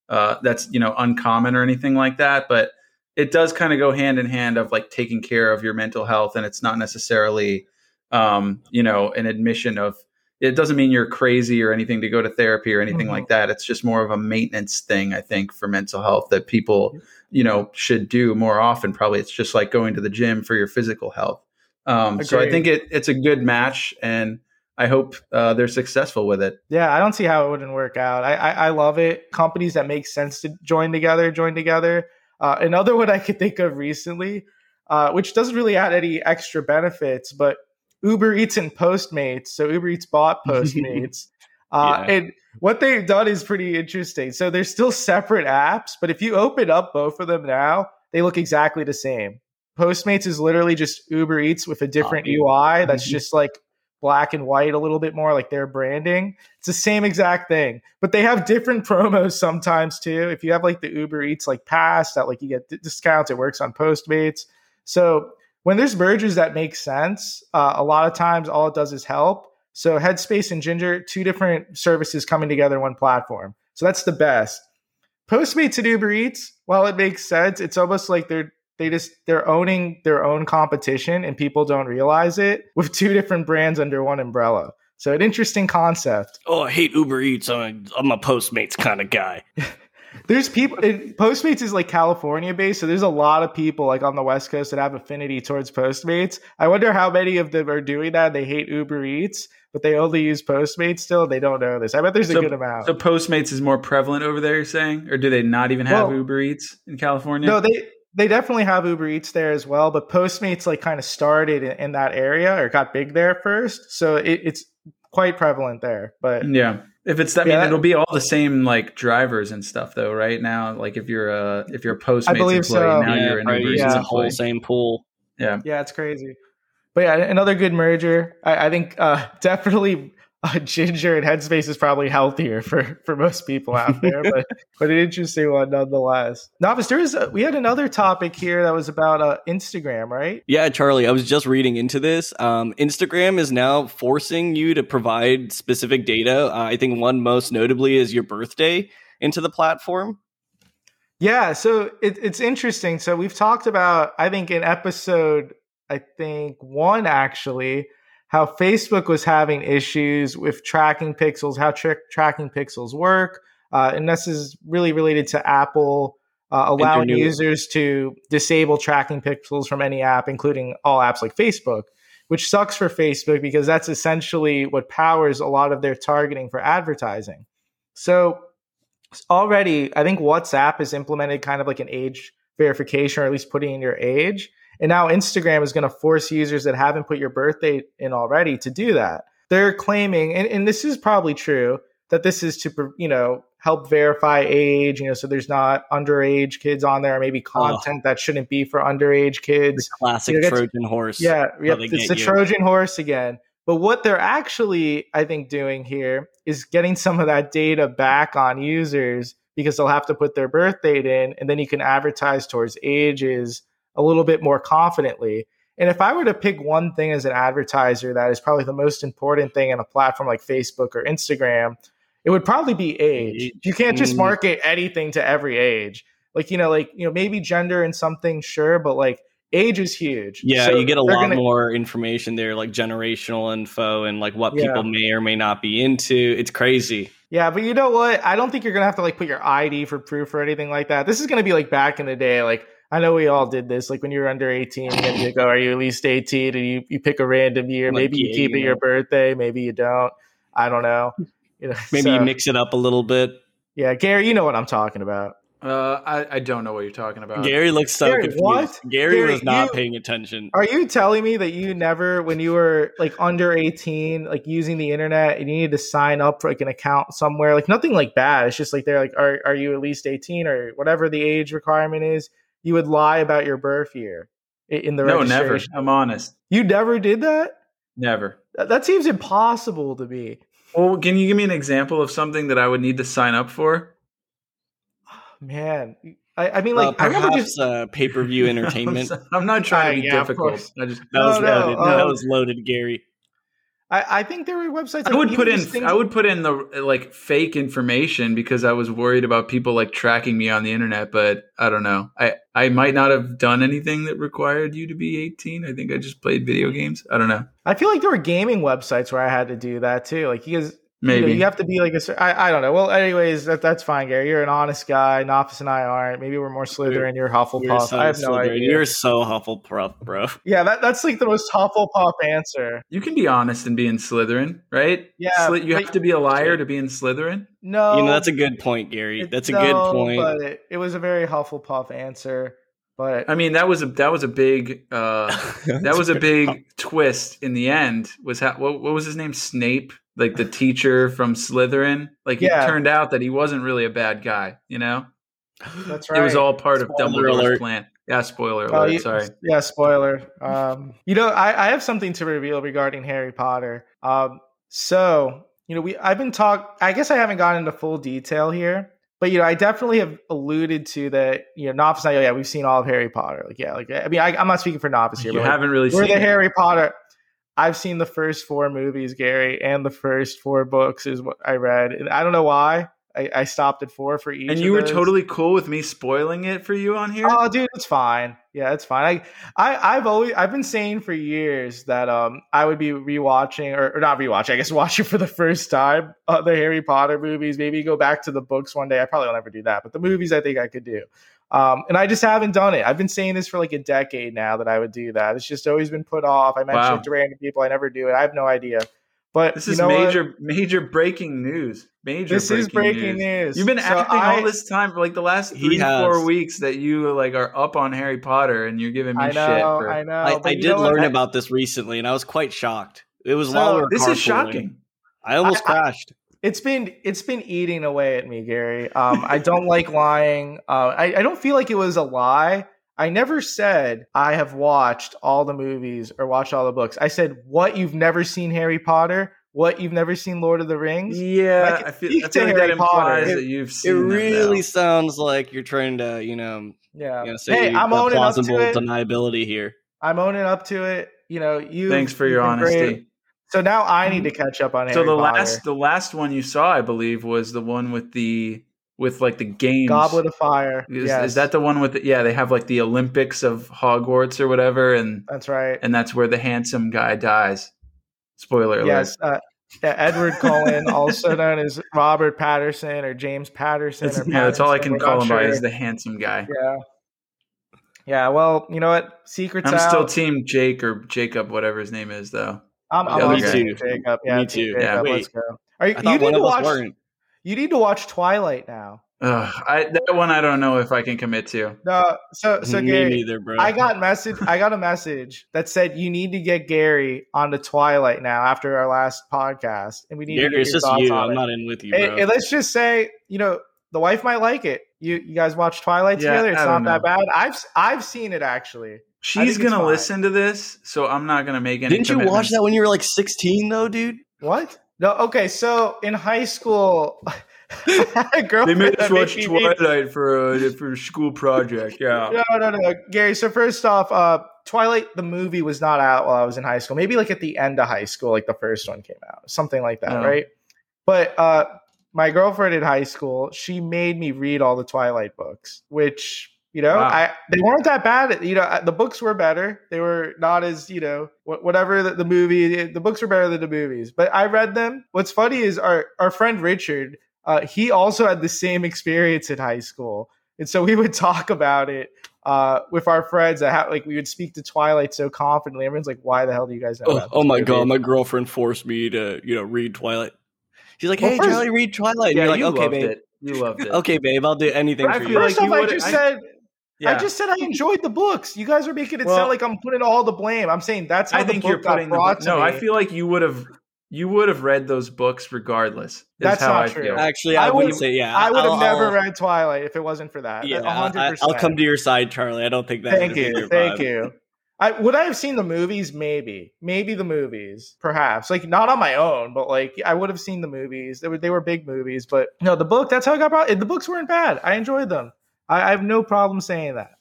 uh, that's, you know, uncommon or anything like that, but it does kind of go hand in hand of like taking care of your mental health and it's not necessarily um, you know, an admission of it doesn't mean you're crazy or anything to go to therapy or anything Mhm. like that. It's just more of a maintenance thing, I think, for mental health that people you know should do more often probably it's just like going to the gym for your physical health um, so i think it, it's a good match and i hope uh, they're successful with it Yeah, I don't see how it wouldn't work out. I, I, I love it. Companies that make sense to join together, join together. Uh, another one I could think of recently, uh, which doesn't really add any extra benefits, but Uber Eats and Postmates. So Uber Eats bought Postmates. Uh, Yeah. And what they've done is pretty interesting. So they're still separate apps, but if you open up both of them now, they look exactly the same. Postmates is literally just Uber Eats with a different Copy. UI that's Mhm. just like black and white a little bit more like their branding. It's the same exact thing, but they have different promos sometimes too. If you have like the Uber Eats like pass that like you get discounts, it works on Postmates. So when there's mergers that make sense, uh, a lot of times all it does is help. So Headspace and Ginger, two different services coming together in one platform. So that's the best. Postmates and Uber Eats, while it makes sense, it's almost like they're they just they're owning their own competition and people don't realize it with two different brands under one umbrella. So an interesting concept. Oh, I hate Uber Eats. I'm a, I'm a Postmates kind of guy. there's people. It, Postmates is like California based, so there's a lot of people like on the West Coast that have affinity towards Postmates. I wonder how many of them are doing that. They hate Uber Eats, but they only use Postmates still. They don't know this. I bet there's a So- good amount. So Postmates is more prevalent over there, you're saying, or do they not even have Well- Uber Eats in California? No, they they definitely have Uber Eats there as well, but Postmates like kind of started in, in that area or got big there first, so it, it's quite prevalent there. But Yeah. If it's that, I mean, that- it'll be all the same like drivers and stuff though, right now. Like if you're a if you're a Postmates believe employee, so. now yeah, you're an probably Uber using Eats the whole same pool. Yeah. yeah, it's crazy. But yeah, another good merger. I, I think uh, definitely uh, Ginger and Headspace is probably healthier for for most people out there, but but an interesting one nonetheless. Nafis, there is a, we had another topic here that was about uh, Instagram, right? Yeah, Charlie, I was just reading into this. Um, Instagram is now forcing you to provide specific data. Uh, I think one most notably is your birthday into the platform. Yeah, so it, it's interesting. So we've talked about, I think, in episode, I think one actually, how Facebook was having issues with tracking pixels, how tra- tracking pixels work, uh, and this is really related to Apple uh, allowing users to disable tracking pixels from any app, including all apps like Facebook. Which sucks for Facebook because that's essentially what powers a lot of their targeting for advertising. So already i think whatsapp has implemented kind of like an age verification or at least putting in your age and now instagram is going to force users that haven't put your birthday in already to do that they're claiming and, and this is probably true that this is to you know help verify age you know so there's not underage kids on there or maybe content that shouldn't be for underage kids Classic You know, Trojan horse. yeah, yeah it's the you. Trojan horse again. But what they're actually, I think, doing here is getting some of that data back on users because they'll have to put their birth date in, and then you can advertise towards ages a little bit more confidently. And if I were to pick one thing as an advertiser that is probably the most important thing in a platform like Facebook or Instagram, it would probably be age. You can't just Mm. market anything to every age. Like, you know, like, you know, maybe gender and something, sure, but like age is huge. Yeah, So you get a lot gonna- more information there, like generational info and like what Yeah. people may or may not be into. It's crazy. Yeah, but you know what? I don't think you're gonna have to like put your ID for proof or anything like that. This is gonna be like back in the day. Like I know we all did this. Like when you were under 18, and you go, "Are you at least 18?" And you, you pick a random year. Like, maybe you yeah, keep you it your birthday. Maybe you don't. I don't know. You know, Maybe so- you mix it up a little bit. Yeah, Gary, you know what I'm talking about. Uh, I, I don't know what you're talking about. Gary looks so Gary, confused. what? Gary, Gary, was not you- paying attention. Are you telling me that you never, when you were like under 18, like using the internet, and you needed to sign up for like an account somewhere? Like nothing like bad. It's just like they're like, are are you at least 18 or whatever the age requirement is? You would lie about your birth year in the no, never. registration. I'm honest. You never did that? Never. That, that seems impossible to me. Well, can you give me an example of something that I would need to sign up for? Man, I, I mean, Uh, like I remember just uh, pay per view entertainment. I'm I'm not trying to be yeah, of difficult. course. I just That was No, no, loaded. that was loaded, Gary. I, I think there were websites. I would put in things- I would put in the like fake information because I was worried about people like tracking me on the internet, but I don't know. I I might not have done anything that required you to be 18. I think I just played video games. I don't know. I feel like there were gaming websites where I had to do that too. Like you guys, you, know, Maybe. you have to be like a. cer- I, I don't know. Well, anyways, that, that's fine, Gary. You're an honest guy. Nafis and I aren't. Maybe we're more Slytherin. You're You're Hufflepuff. so I have no idea. You're so Hufflepuff, bro. yeah, that, that's like the most Hufflepuff answer. You can be honest and be in Slytherin, right? Yeah, Sly- you have to be a liar to be in Slytherin. No, You know, that's a good point, Gary. it- That's a no, good point. But it, it was a very Hufflepuff answer. But I mean, that was a that was a big uh, that was a big twist in the end. Was ha- what, what was his name? Snape, like the teacher from Slytherin. Like Yeah. it turned out that he wasn't really a bad guy. You know, that's right. it was all part of Dumbledore's alert. plan. Yeah, spoiler Oh, alert. you- sorry. Yeah, spoiler. Um, you know, I, I have something to reveal regarding Harry Potter. Um, so you know, we I've been talk. I guess I haven't gone into full detail here, but you know, I definitely have alluded to that. You know, Nafis. I, yeah, we've seen all of Harry Potter. Like, yeah, like I mean, I, I'm not speaking for Nafis here. You but like, haven't really we're seen the it. Harry Potter. I've seen the first four movies, Gary, and the first four books is what I read. And I don't know why. I, I stopped at four for each. And you were those. totally cool with me spoiling it for you on here. Oh, dude, it's fine. Yeah, it's fine. I, I, I've always, I've been saying for years that um, I would be rewatching or, or not rewatching. I guess watching for the first time uh, the Harry Potter movies. Maybe go back to the books one day. I probably will never do that, but the movies, I think I could do. Um, and I just haven't done it. I've been saying this for like a decade now that I would do that. It's just always been put off. I mentioned Wow. it to random people. I never do it. I have no idea. But this you is know what? major, major breaking news. Major. This is breaking news. You've been So acting I- all this time for like the last three, has. four weeks that you like are up on Harry Potter, and you're giving me I shit. know. For, I know. I, I did know learn I- about this recently, and I was quite shocked. It was So, while we were This is shocking. I almost I- I- crashed. It's been it's been eating away at me, Gary. Um, I don't like lying. Uh, I, I don't feel like it was a lie. I never said I have watched all the movies or watched all the books. I said what you've never seen Harry Potter, what you've never seen Lord of the Rings. Yeah, can I feel, speak I feel like that Harry Potter. implies It- that you've It seen them really sounds like you're trying to, you know, Yeah. you know say hey, I'm got owning up plausible to it. deniability here. I'm owning up to it. You know, you. Thanks for your you've great. So now I need to catch up on Harry So the Potter. last, the last one you saw, I believe, was the one with the with like the games. Goblet of Fire. Is, yes, is that the one with? The, yeah, they have like the Olympics of Hogwarts or whatever, and That's right. and that's where the handsome guy dies. Spoiler alert. Yes, uh, yeah, Edward Cullen, also known as Robert Patterson or James Patterson. That's, or yeah, that's all I can call him by is the handsome guy. Yeah. Yeah, well, you know what? Secrets I'm out. still team Jake or Jacob, whatever his name is, though. I'm, the I'm other also guy. Team Me too. Jacob. Yeah, Me too. Jacob. Yeah. Let's go. Are you, you need to watch? weren't. You need to watch Twilight now. Ugh, I, that one I don't know if I can commit to. No, so so Me Gary, neither, bro. I got message. I got a message that said you need to get Gary on onto Twilight now after our last podcast, and we need to get it's your just you. on I'm it. not in with you, bro. And, and let's just say, you know, the wife might like it. You you guys watch Twilight Yeah, together. It's not don't that bad. I've I've seen it actually. She's gonna listen to this, so I'm not gonna make any. Didn't you watch that when you were like 16, though, dude? What? No. Okay. So in high school, I had a They made us watch made me Twilight for a for a school project. Yeah. No, no, no, no, Gary. So first off, uh, Twilight the movie was not out while I was in high school. Maybe like at the end of high school, like the first one came out, something like that, Oh. right? But uh, my girlfriend in high school, she made me read all the Twilight books, which you know, Wow. I they weren't that bad. You know, uh, the books were better. They were not as you know, whatever the, the movie. The books were better than the movies, but I read them. What's funny is our our friend Richard. Uh, he also had the same experience in high school, and so we would talk about it uh, with our friends. That ha- like we would speak to Twilight so confidently. Everyone's like, "Why the hell do you guys know?" Oh, about oh my movie?" god, my girlfriend forced me to, you know, read Twilight. She's like, Well, "Hey, first- Charlie, read Twilight." And Yeah, you're like, you "Okay, loved babe. it. You loved it. Okay, babe, I'll do anything I for feel you." like First off, you I just I- said. Yeah. I just said I enjoyed the books. You guys are making it Well, sound like I'm putting all the blame. I'm saying that's how I the think book you're got putting the brought book- to no. me. I feel like you would have you would have read those books regardless. Is That's how not I true. feel. Actually, I I, wouldn't say yeah. I would have I'll- never I'll- read Twilight if it wasn't for that. Yeah, A hundred I, percent. will come to your side, Charlie. I don't think that. Thank you, your thank vibe. you. I would I have seen the movies, maybe, maybe the movies, perhaps, like not on my own, but like I would have seen the movies. They were they were big movies, but no, the book. That's how I got brought. The books weren't bad. I enjoyed them. I, I have no problem saying that.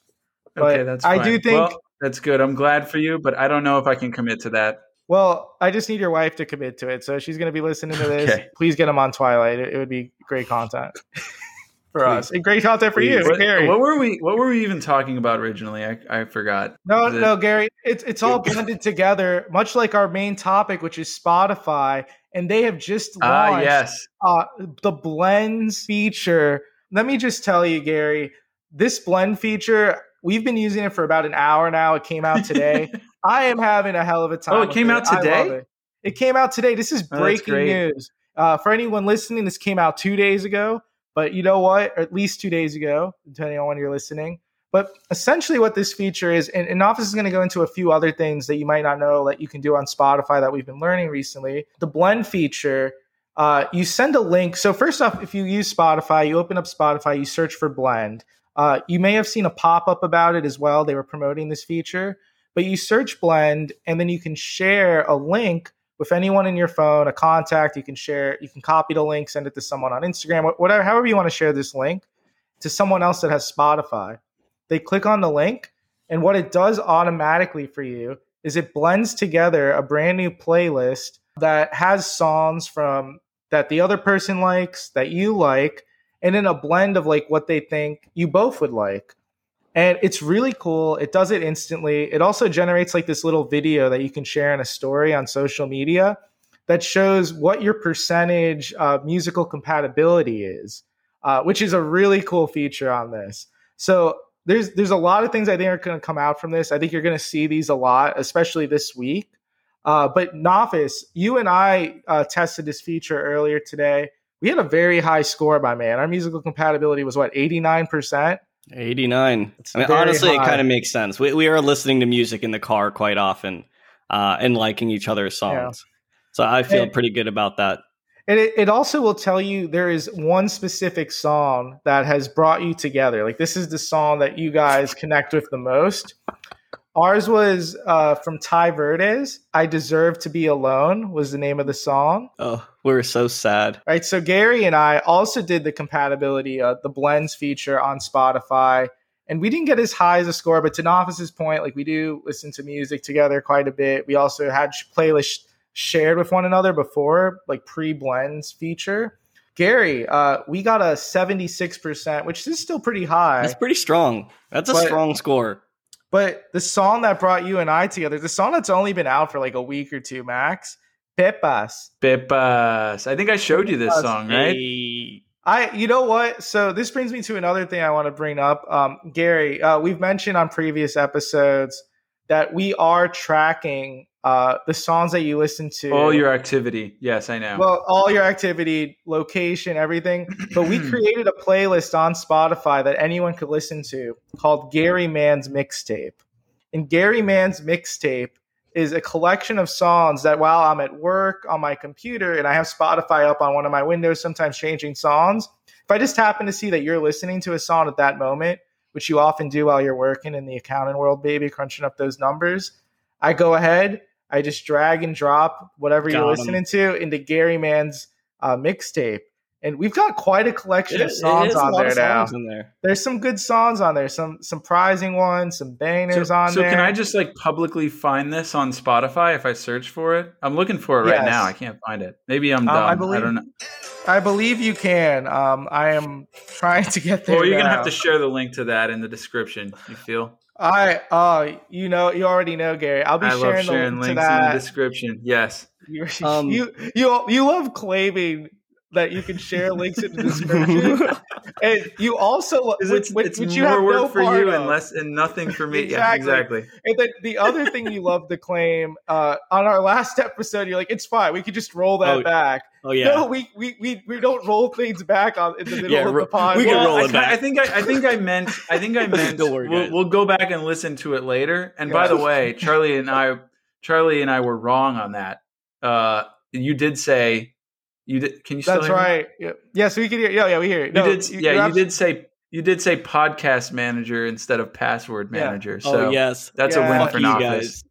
But okay, that's I do think- Well, that's good. I'm glad for you, but I don't know if I can commit to that. Well, I just need your wife to commit to it, so she's going to be listening to this. Okay. Please get them on Twilight. It, it would be great content for Please. us, and great content for you, What, Gary. what were we? What were we even talking about originally? I, I forgot. No, it- no, Gary. It's it's all blended together, much like our main topic, which is Spotify, and they have just Ah, launched yes. uh, the blends feature. Let me just tell you, Gary, this blend feature. We've been using it for about an hour now. It came out today. I am having a hell of a time. Oh, it came out today? it. It came out today. This is Oh, breaking great. news. Uh, for anyone listening, this came out two days ago. But you know what? Or at least two days ago, depending on when you're listening. But essentially, what this feature is, and, and Nafis is going to go into a few other things that you might not know that you can do on Spotify that we've been learning recently. The blend feature, uh, you send a link. So, first off, if you use Spotify, you open up Spotify, you search for blend. Uh, you may have seen a pop up about it as well. They were promoting this feature, but you search blend, and then you can share a link with anyone in your phone, a contact. You can share, you can copy the link, send it to someone on Instagram, whatever, however you want to share this link to someone else that has Spotify. They click on the link, and what it does automatically for you is it blends together a brand new playlist that has songs from that the other person likes, that you like, and then a blend of like what they think you both would like. And it's really cool. It does it instantly. It also generates like this little video that you can share in a story on social media that shows what your percentage of musical compatibility is, uh, which is a really cool feature on this. So there's there's a lot of things I think are going to come out from this. I think you're going to see these a lot, especially this week. Uh, but Nafis, you and I uh, tested this feature earlier today. We had a very high score, by man. Our musical compatibility was what eighty nine percent. 89. I mean, honestly, high. it kind of makes sense. We, we are listening to music in the car quite often uh, and liking each other's songs. Yeah. So I feel and, pretty good about that. And it, it also will tell you there is one specific song that has brought you together. Like, this is the song that you guys connect with the most. Ours was uh, from Tai Verdes. I Deserve to Be Alone was the name of the song. Oh, we were so sad. Right. So Gary and I also did the compatibility, uh, the blends feature on Spotify. And we didn't get as high as a score, but to Nafis's point, like we do listen to music together quite a bit. We also had playlists shared with one another before, like pre blends feature. Gary, uh, we got a 76%, which is still pretty high. That's pretty strong. That's a strong score. But the song that brought you and I together, the song that's only been out for like a week or two max, Pepas. Pepas. I think I showed you this song, right? Hey. I, you know what? So this brings me to another thing I want to bring up. Um, Gary, uh, we've mentioned on previous episodes that we are tracking uh, the songs that you listen to. All your activity. Yes, I know. Well, all your activity, location, everything. But we created a playlist on Spotify that anyone could listen to called Gary Man's Mixtape. And Gary Man's Mixtape is a collection of songs that while I'm at work on my computer and I have Spotify up on one of my windows, sometimes changing songs, if I just happen to see that you're listening to a song at that moment, which you often do while you're working in the accounting world, baby, crunching up those numbers, I go ahead I just drag and drop whatever got you're listening to into Gary Man's uh, mixtape. And we've got quite a collection it, of songs on there now. There. There's some good songs on there, some surprising ones, some bangers so, on so there. So can I just like publicly find this on Spotify if I search for it? I'm looking for it yes. right now. I can't find it. Maybe I'm dumb. Um, I, believe, I don't know. I believe you can. Um, I am trying to get there. Well, you're now. gonna have to share the link to that in the description. You feel? I uh you know you already know Gary. I'll be I sharing, sharing the link links in the description. Yes. You, um, you you you love claiming that you can share links in the description, and you also which, it's, which, it's which you more work no for you of. and less and nothing for me. exactly. Yeah, exactly. And then the other thing you love to claim uh, on our last episode, you're like, it's fine, we could just roll that oh, back. Oh yeah. No, we, we we we don't roll things back on in the middle yeah, of the pod. We can roll it I, back. I think I, I think I meant I think I meant we'll, we'll, go back and listen to it later. And yeah. by the way, Charlie and I Charlie and I were wrong on that. Uh, you did say you did. Can you? That's right. Yeah. Yes, we can hear. Yeah, yeah, we hear. You no, did. Yeah, you did say you did say podcast manager instead of password manager. Yeah. So oh, yes, that's yeah. a win Fuck for Nafis.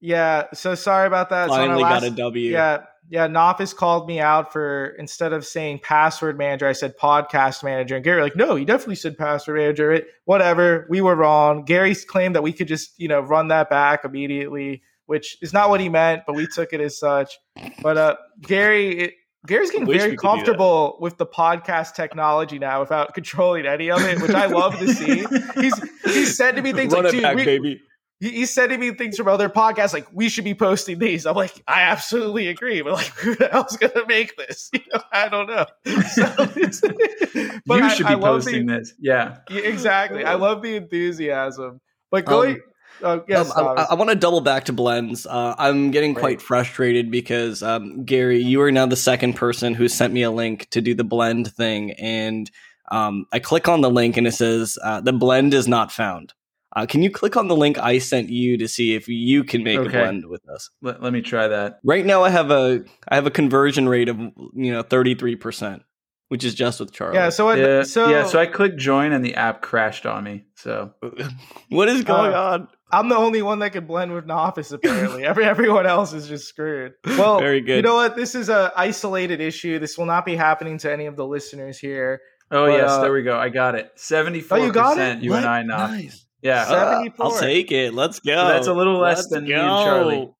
Yeah. So sorry about that. Finally so last, got a W. Yeah yeah, Nafis called me out for instead of saying password manager, I said podcast manager. And Gary, like, no, you definitely said password manager. It, whatever, we were wrong. Gary's claimed that we could just, you know, run that back immediately, which is not what he meant, but we took it as such. But uh, Gary, it, Gary's getting very comfortable with the podcast technology now without controlling any of it, which I love to see. He's he's said to me things Run like, "Dude, back, we, baby he's sending me things from other podcasts like we should be posting these. I'm like, I absolutely agree, but like, who the hell's gonna make this? You know, I don't know. So but you should I, be I posting the, this. Yeah. yeah. exactly. I love the enthusiasm. But going. Um, uh, yes, um, I, I want to double back to blends. Uh, I'm getting quite frustrated because um, Gary, you are now the second person who sent me a link to do the blend thing, and um, I click on the link and it says uh, the blend is not found. Uh, can you click on the link I sent you to see if you can make okay. a blend with us? Let, let me try that. Right now, I have a I have a conversion rate of you know thirty three percent, which is just with Charlie. Yeah. So yeah, so yeah. So I clicked join and the app crashed on me. So what is going uh, on? I'm the only one that can blend with Nafis. Apparently, every everyone else is just screwed. Well, very good. You know what? This is a isolated issue. This will not be happening to any of the listeners here. Oh but, yes, uh, there we go. I got it. Seventy four percent. You and I, not. Nice. Yeah, uh, I'll take it. Let's go. So that's a little less Let's than go. me and Charlie.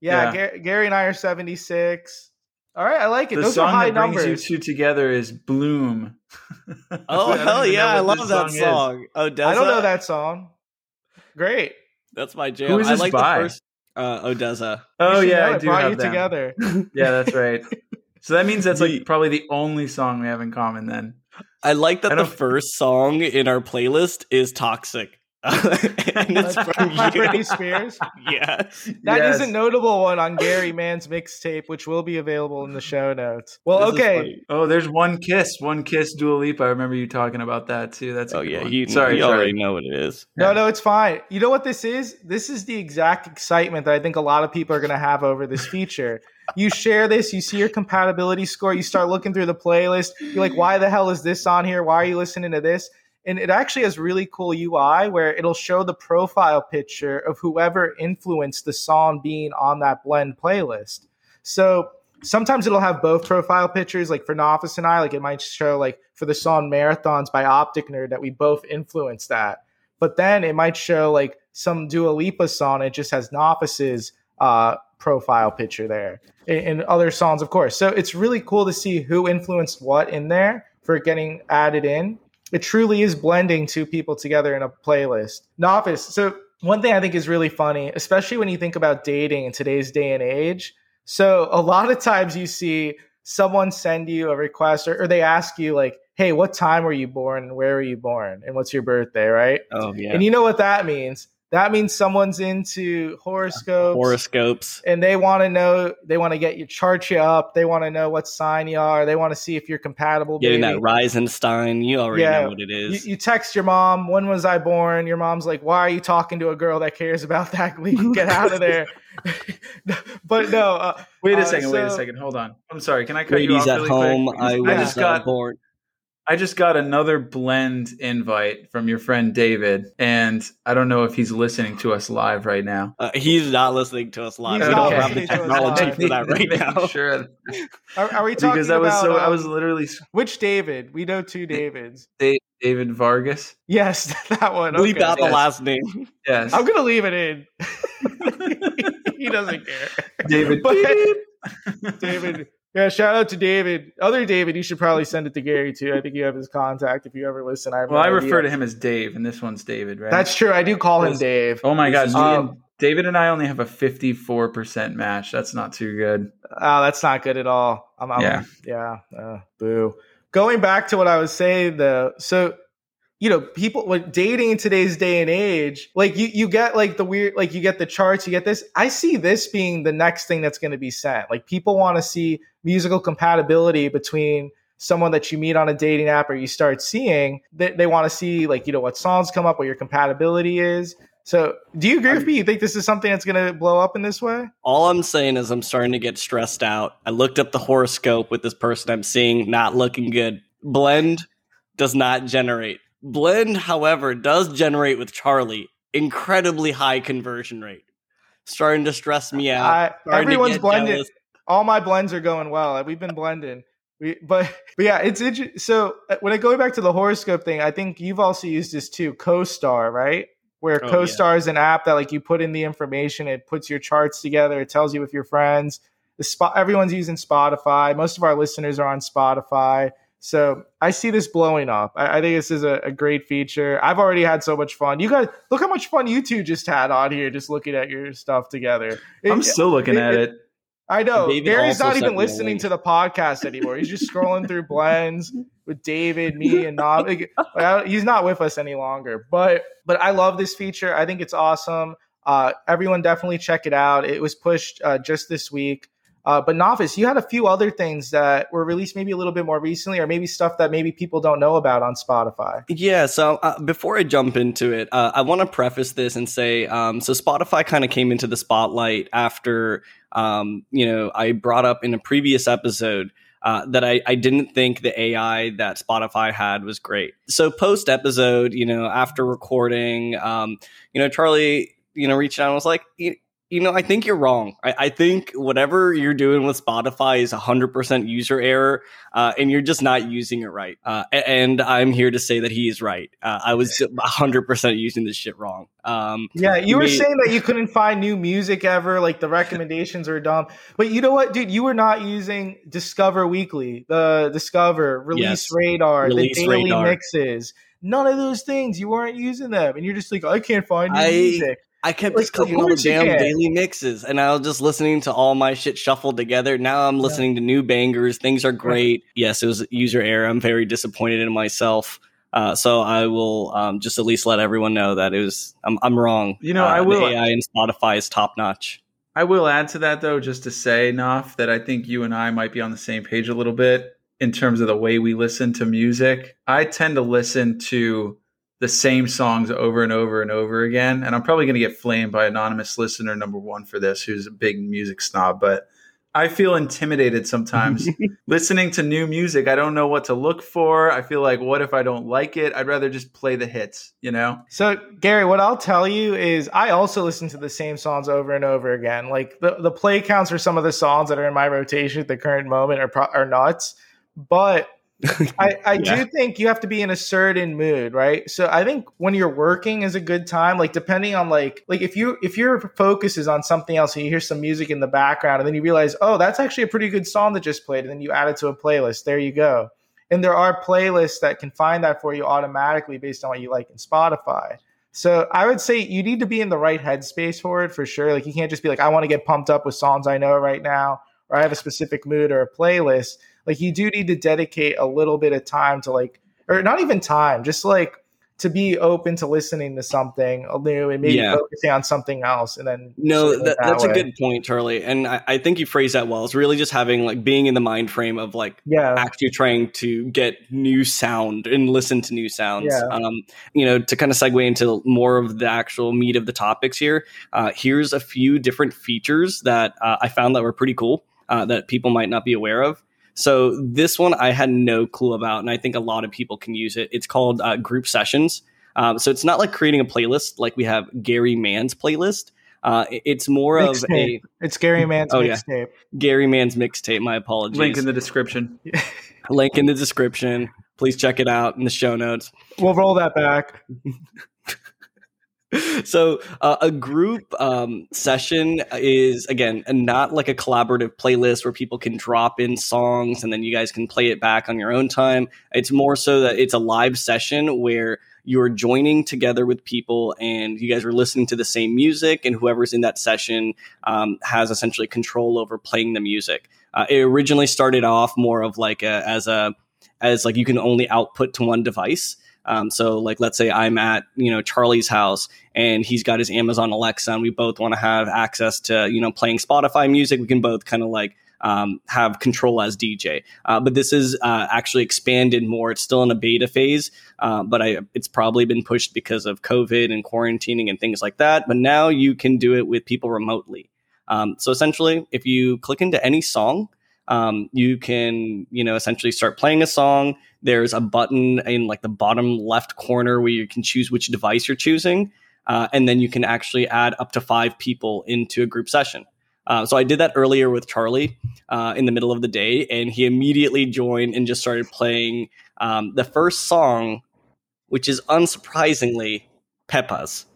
Yeah, yeah. Gary and I are 76. All right, I like it. The Those song are high that brings numbers. you two together is "Bloom." Oh hell yeah! I love this that is. song. ODESZA. I don't know that song. Great. That's my jam. Who is I this like by? the first uh, ODESZA. Oh yeah, I do brought have you them. together. Yeah, that's right. So that means that's The- like probably the only song we have in common then. I like that I the first song in our playlist is "Toxic," and it's from by you. Britney Spears. Yeah, That is Yes. a notable one on Gary Mann's mixtape, which will be available in the show notes. Well, This okay. Oh, there's one kiss, one kiss, Dua Lipa. I remember you talking about that too. That's a Oh good yeah, one. you, sorry, you sorry. already know what it is. No, Yeah. no, it's fine. You know what this is? This is the exact excitement that I think a lot of people are going to have over this feature. You share this, you see your compatibility score, you start looking through the playlist. You're like, why the hell is this on here? Why are you listening to this? And it actually has really cool UI where it'll show the profile picture of whoever influenced the song being on that blend playlist. So sometimes it'll have both profile pictures, like for Nafis and I, like it might show like for the song Marathons by Optic Nerd that we both influenced that but then it might show like some Dua Lipa song. It just has Nafis's uh, profile picture there, and, and other songs, of course. So it's really cool to see who influenced what in there for getting added in. It truly is blending two people together in a playlist. Nafis. So one thing I think is really funny, especially when you think about dating in today's day and age. So a lot of times you see someone send you a request or, or they ask you like, "Hey, what time were you born? Where were you born? And what's your birthday?" Right? Oh yeah, And you know what that means? That means someone's into horoscopes. horoscopes. and they want to know, they want to get you, chart you up. They want to know what sign you are. They want to see if you're compatible. Getting baby. that rising sign, you already Yeah. know what it is You, you text your mom, when was I born? Your mom's like, why are you talking to a girl that cares about that? We can get out of there. but no, uh, Wait a Uh, second. wait a second. Hold on. I'm sorry. Can I cut you Ladies off at really home, quick? I I was just uh, got born. I just got another blend invite from your friend David, and I don't know if he's listening to us live right now. Uh, he's not listening to us live. He's we not don't have the listening to us technology for that right now. Sure, are, are we talking because I was about so I um, was literally which David? We know two Davids. David Vargas. Yes, that one. Bleep Okay. out the last name. Yes, I'm gonna leave it in. he doesn't care. David. But- David. Yeah, shout out to David. Other David, you should probably send it to Gary too. I think you have his contact if you ever listen. I Well, no I idea. refer to him as Dave, and this one's David, right? That's true. I do call him Dave. Oh my god, This me is- and Um, David and I only have a 54% match. That's not too good. Oh, that's not good at all. I'm, I'm, Yeah. yeah. Uh, boo. Going back to what I was saying though, so you know, people like dating in today's day and age, like you you get like the weird, like you get the charts, you get this. I see this being the next thing that's going to be sent. Like people want to see musical compatibility between someone that you meet on a dating app or you start seeing. They, they want to see like you know what songs come up, what your compatibility is. So, do you agree with me? You think this is something that's going to blow up in this way? All I'm saying is I'm starting to get stressed out. I looked up the horoscope with this person I'm seeing, not looking good. Blend does not generate. Blend, however, does generate with Charlie. Incredibly high conversion rate. Starting to stress me out. I, everyone's blending. jealous. all my blends are going well. We've been blending. We, but but yeah, it's inter- so uh, when I go back to the horoscope thing, I think you've also used this too, CoStar, right? Where Oh, yeah. Is an app that like you put in the information, it puts your charts together, it tells you with your friends. The spot everyone's using Spotify. Most of our listeners are on Spotify. So I see this blowing up. I, I think this is a, a great feature. I've already had so much fun. You guys, look how much fun you two just had on here, just looking at your stuff together. I'm still looking it- at it- it. I know. Gary's not even listening to the podcast anymore. He's just scrolling through blends with David, me, and Nob. Like, he's not with us any longer. But but I love this feature. I think it's awesome. Uh, everyone definitely check it out. It was pushed uh, just this week. Uh, but Nafis, you had a few other things that were released maybe a little bit more recently, or maybe stuff that maybe people don't know about on Spotify. Yeah, so uh, before I jump into it, uh, I want to preface this and say um, so Spotify kind of came into the spotlight after, um, you know, I brought up in a previous episode uh, that I, I didn't think the AI that Spotify had was great. So post episode, you know, after recording, um, you know, Charlie, you know, reached out and was like, "You- know, I think you're wrong. I, I, think whatever you're doing with Spotify is 100% user error, uh, and you're just not using it right. Uh, and I'm here to say that he is right. Uh, I was 100% using this shit wrong. Um, yeah, you were saying that you couldn't find new music ever, like the recommendations are dumb. But you know what, dude? You were not using Discover Weekly, the Discover, Release yes. Radar, Release the daily radar. mixes. None of those things. You weren't using them. And you're just like, I can't find new I, music. I kept like, just clicking on the damn daily mixes, and I was just listening to all my shit shuffled together. Now I'm listening yeah. to new bangers. Things are great. Yes, it was user error. I'm very disappointed in myself. Uh, so I will um, just at least let everyone know that it was I'm, I'm wrong. You know, uh, I will. AI and Spotify is top notch. I will add to that though, just to say, Naf, that I think you and I might be on the same page a little bit in terms of the way we listen to music. I tend to listen to the same songs over and over and over again. And I'm probably going to get flamed by anonymous listener number one for this, who's a big music snob, but I feel intimidated sometimes listening to new music. I don't know what to look for. I feel like, what if I don't like it? I'd rather just play the hits, you know? So, Gary, what I'll tell you is I also listen to the same songs over and over again. Like the, the play counts for some of the songs that are in my rotation at the current moment are, pro- are nuts. But I, I yeah. do think you have to be in a certain mood, right? So I think when you're working is a good time. Like depending on like like if you if your focus is on something else and you hear some music in the background and then you realize, oh, that's actually a pretty good song that just played, and then you add it to a playlist. There you go. And there are playlists that can find that for you automatically based on what you like in Spotify. So I would say you need to be in the right headspace for it for sure. Like you can't just be like, I want to get pumped up with songs I know right now, or I have a specific mood or a playlist like you do need to dedicate a little bit of time to like or not even time just like to be open to listening to something new and maybe yeah. focusing on something else and then no that, that that's way. a good point charlie and I, I, think you phrased that well it's really just having like being in the mind frame of like yeah actually trying to get new sound and listen to new sounds yeah. um you know to kind of segue into more of the actual meat of the topics here uh, here's a few different features that uh, i found that were pretty cool uh, that people might not be aware of so this one I had no clue about, and I think a lot of people can use it. It's called uh, group sessions. Um, so it's not like creating a playlist like we have Gary Mann's playlist. Uh, it's more of a. It's Gary Mann's oh, mixtape. Yeah. Gary Mann's mixtape. My apologies. Link in the description. Link in the description. Please check it out in the show notes. We'll roll that back. so uh, a group um, session is again not like a collaborative playlist where people can drop in songs and then you guys can play it back on your own time. It's more so that it's a live session where you're joining together with people and you guys are listening to the same music and whoever's in that session um, has essentially control over playing the music. Uh, it originally started off more of like a, as a as like you can only output to one device um, so like, let's say I'm at, you know, Charlie's house and he's got his Amazon Alexa and we both want to have access to, you know, playing Spotify music. We can both kind of like, um, have control as DJ. Uh, but this is uh, actually expanded more. It's still in a beta phase, uh, but I, it's probably been pushed because of COVID and quarantining and things like that. But now you can do it with people remotely. Um, so essentially, if you click into any song, um, you can, you know, essentially start playing a song. There's a button in like the bottom left corner where you can choose which device you're choosing. Uh, and then you can actually add up to five people into a group session. Uh, so I did that earlier with Charlie uh, in the middle of the day, and he immediately joined and just started playing um, the first song, which is unsurprisingly Pepas.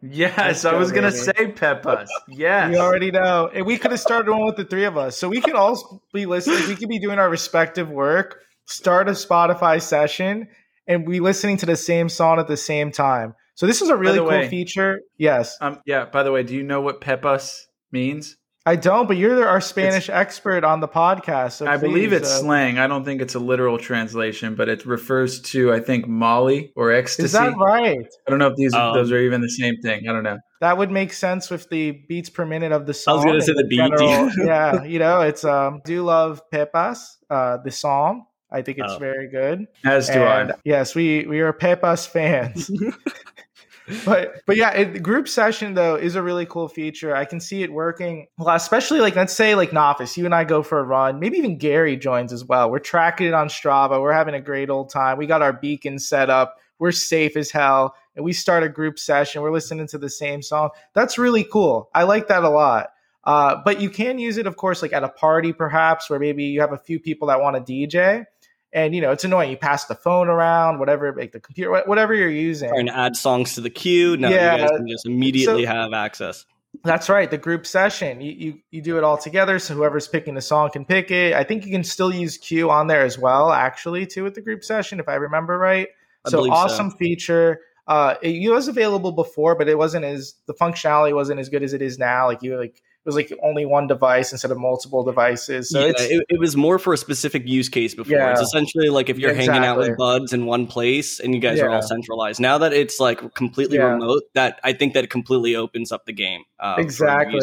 Yes, I was gonna say Pepas. Yes, we already know, and we could have started one with the three of us, so we could all be listening. We could be doing our respective work, start a Spotify session, and be listening to the same song at the same time. So this is a really cool way, feature. Yes. Um. Yeah. By the way, do you know what Pepas means? I don't, but you're our Spanish it's, expert on the podcast. So I please, believe it's uh, slang. I don't think it's a literal translation, but it refers to, I think, Molly or ecstasy. Is that right? I don't know if these um, those are even the same thing. I don't know. That would make sense with the beats per minute of the song. I was going to say the, beat. yeah, you know, it's um. Do love Pepas, uh, the song. I think it's oh. very good. As do and, I. Yes, we we are Pepas fans. but but yeah, it, group session though is a really cool feature. I can see it working. Well, especially like let's say like Nafis, you and I go for a run. Maybe even Gary joins as well. We're tracking it on Strava. We're having a great old time. We got our beacon set up. we're safe as hell and we start a group session we're listening to the same song that's really cool i like that a lot uh, but you can use it of course like at a party perhaps where maybe you have a few people that want to dj and you know it's annoying. You pass the phone around whatever make the computer whatever you're using. And add songs to the queue. Now yeah, you guys can just immediately so, have access. That's right the group session. You, you you do it all together so whoever's picking the song can pick it. I think you can still use queue on there as well actually too with the group session if i remember right. I so awesome so. feature. Uh it was available before but it wasn't as the functionality wasn't as good as it is now. Like you like was like only one device instead of multiple devices. So yeah, it, it, was more for a specific use case before. Yeah. It's essentially like if you're exactly. hanging out with buds in one place and you guys yeah. are all centralized. Now that it's like completely remote, that I think that it completely opens up the game. Uh, exactly.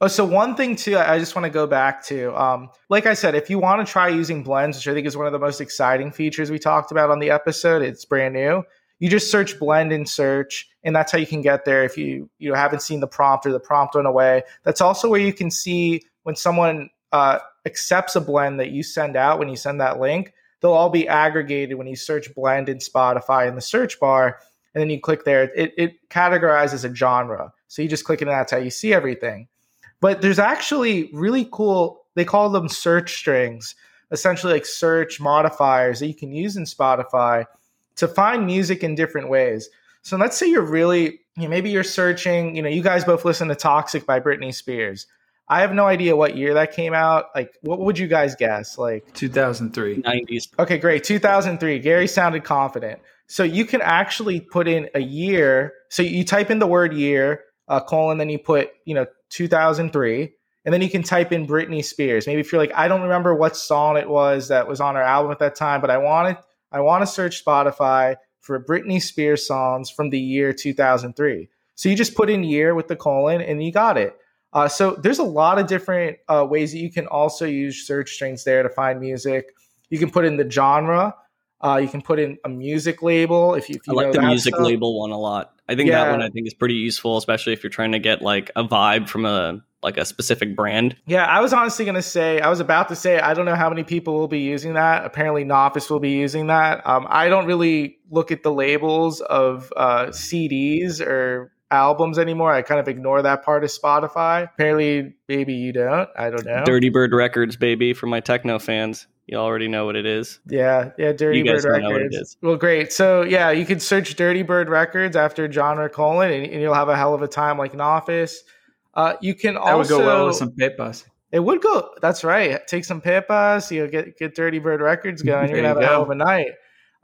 Oh, so one thing too, I just want to go back to, um, like I said, if you want to try using blends, which I think is one of the most exciting features we talked about on the episode, it's brand new you just search blend in search and that's how you can get there if you you know, haven't seen the prompt or the prompt went away. That's also where you can see when someone uh, accepts a blend that you send out when you send that link they'll all be aggregated when you search blend in spotify in the search bar and then you click there. It, it categorizes a genre. So you just click it and that's how you see everything. But there's actually really cool they call them search strings essentially like search modifiers that you can use in spotify to find music in different ways. So let's say you're really, you know, maybe you're searching, you know, you guys both listen to Toxic by Britney Spears. I have no idea what year that came out. Like, what would you guys guess? Like 2003. 90s. Okay, great. 2003. Gary sounded confident. So you can actually put in a year. So you type in the word year, uh, colon, then you put, you know, 2003. And then you can type in Britney Spears. Maybe if you're like, I don't remember what song it was that was on her album at that time, but I wanted I want to search Spotify for Britney Spears songs from the year 2003. So you just put in year with the colon and you got it. Uh, so there's a lot of different uh, ways that you can also use search strings there to find music. You can put in the genre. Uh, you can put in a music label if you. If you I like the music stuff. label one a lot. I think yeah. that one I think is pretty useful, especially if you're trying to get like a vibe from a like a specific brand. Yeah, I was honestly going to say, I was about to say, I don't know how many people will be using that. Apparently, Nafis will be using that. Um, I don't really look at the labels of uh, CDs or albums anymore. I kind of ignore that part of Spotify. Apparently, maybe you don't. I don't know. Dirty Bird Records, baby, for my techno fans. You already know what it is. Yeah, yeah, Dirty Bird Records. Well, great. So yeah, you can search Dirty Bird Records after genre colon, and, and you'll have a hell of a time like Nafis. Uh, you can that also would go well with some pepas. It would go. That's right. Take some pepas. You know, get get Dirty Bird Records going. You're gonna have you a hell of a night.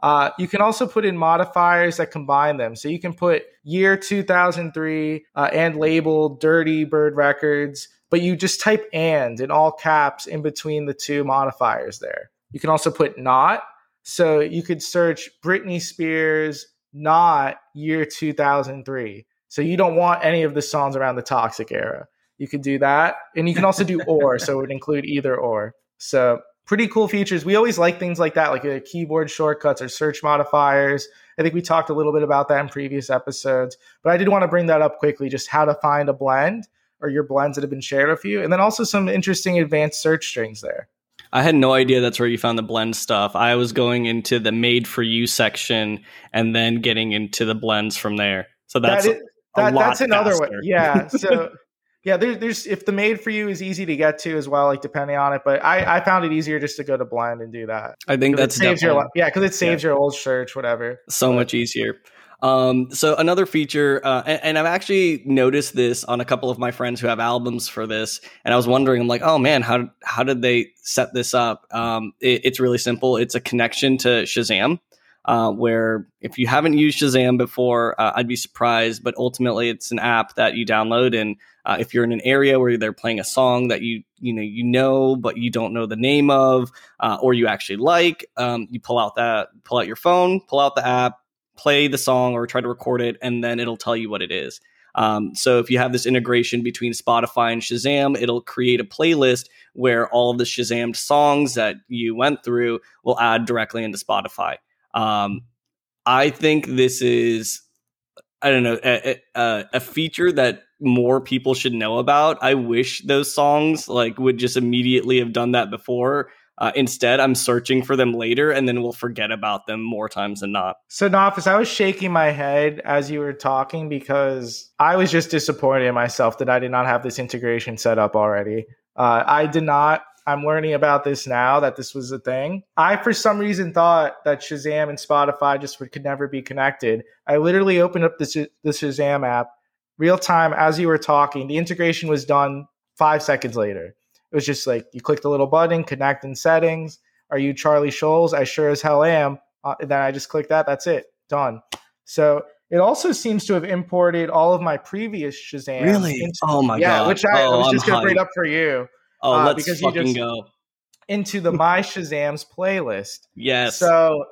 Uh, you can also put in modifiers that combine them. So you can put year 2003 uh, and label Dirty Bird Records, but you just type and in all caps in between the two modifiers there. You can also put not. So you could search Britney Spears not year 2003. So you don't want any of the songs around the toxic era. You could do that. And you can also do or, so it would include either or. So pretty cool features. We always like things like that, like uh, keyboard shortcuts or search modifiers. I think we talked a little bit about that in previous episodes, but I did want to bring that up quickly just how to find a blend or your blends that have been shared with you, and then also some interesting advanced search strings there. I had no idea that's where you found the blend stuff. I was going into the made for you section and then getting into the blends from there. So that's that is, that, that's another faster. way. Yeah. So yeah, there, there's if the made for you is easy to get to as well, like depending on it. But I, I found it easier just to go to blend and do that. I think that saves your yeah because it saves yeah. your old search, whatever. So but. much easier. Um, so another feature, uh, and, and, I've actually noticed this on a couple of my friends who have albums for this, and I was wondering, I'm like, oh man, how how did they set this up? Um, it, it's really simple. It's a connection to Shazam uh, where if you haven't used Shazam before, uh, I'd be surprised. But ultimately, it's an app that you download, and uh, if you're in an area where they're playing a song that you you know you know but you don't know the name of, uh, or you actually like, um, you pull out that pull out your phone, pull out the app, play the song, or try to record it, and then it'll tell you what it is. Um, so if you have this integration between Spotify and Shazam, it'll create a playlist where all of the Shazammed songs that you went through will add directly into Spotify. Um, I think this is, I don't know, a, a, a, feature that more people should know about. I wish those songs like would just immediately have done that before. Uh, instead, I'm searching for them later and then we'll forget about them more times than not. So, Nafis, I was shaking my head as you were talking because I was just disappointed in myself that I did not have this integration set up already. Uh, I did not. I'm learning about this now that this was a thing. I, for some reason, thought that Shazam and Spotify just would, could never be connected. I literally opened up the, the Shazam app real time as you were talking. The integration was done five seconds later. It was just like you click the little button, connect in settings. Are you Charlie Scholes? I sure as hell am. Uh, then I just click that. That's it. Done. So it also seems to have imported all of my previous Shazam. Really? Into, oh my yeah, god! which I, oh, I was just I'm going to bring up for you. Oh, uh, let's fucking just- go! into the My Shazams playlist. Yes. So,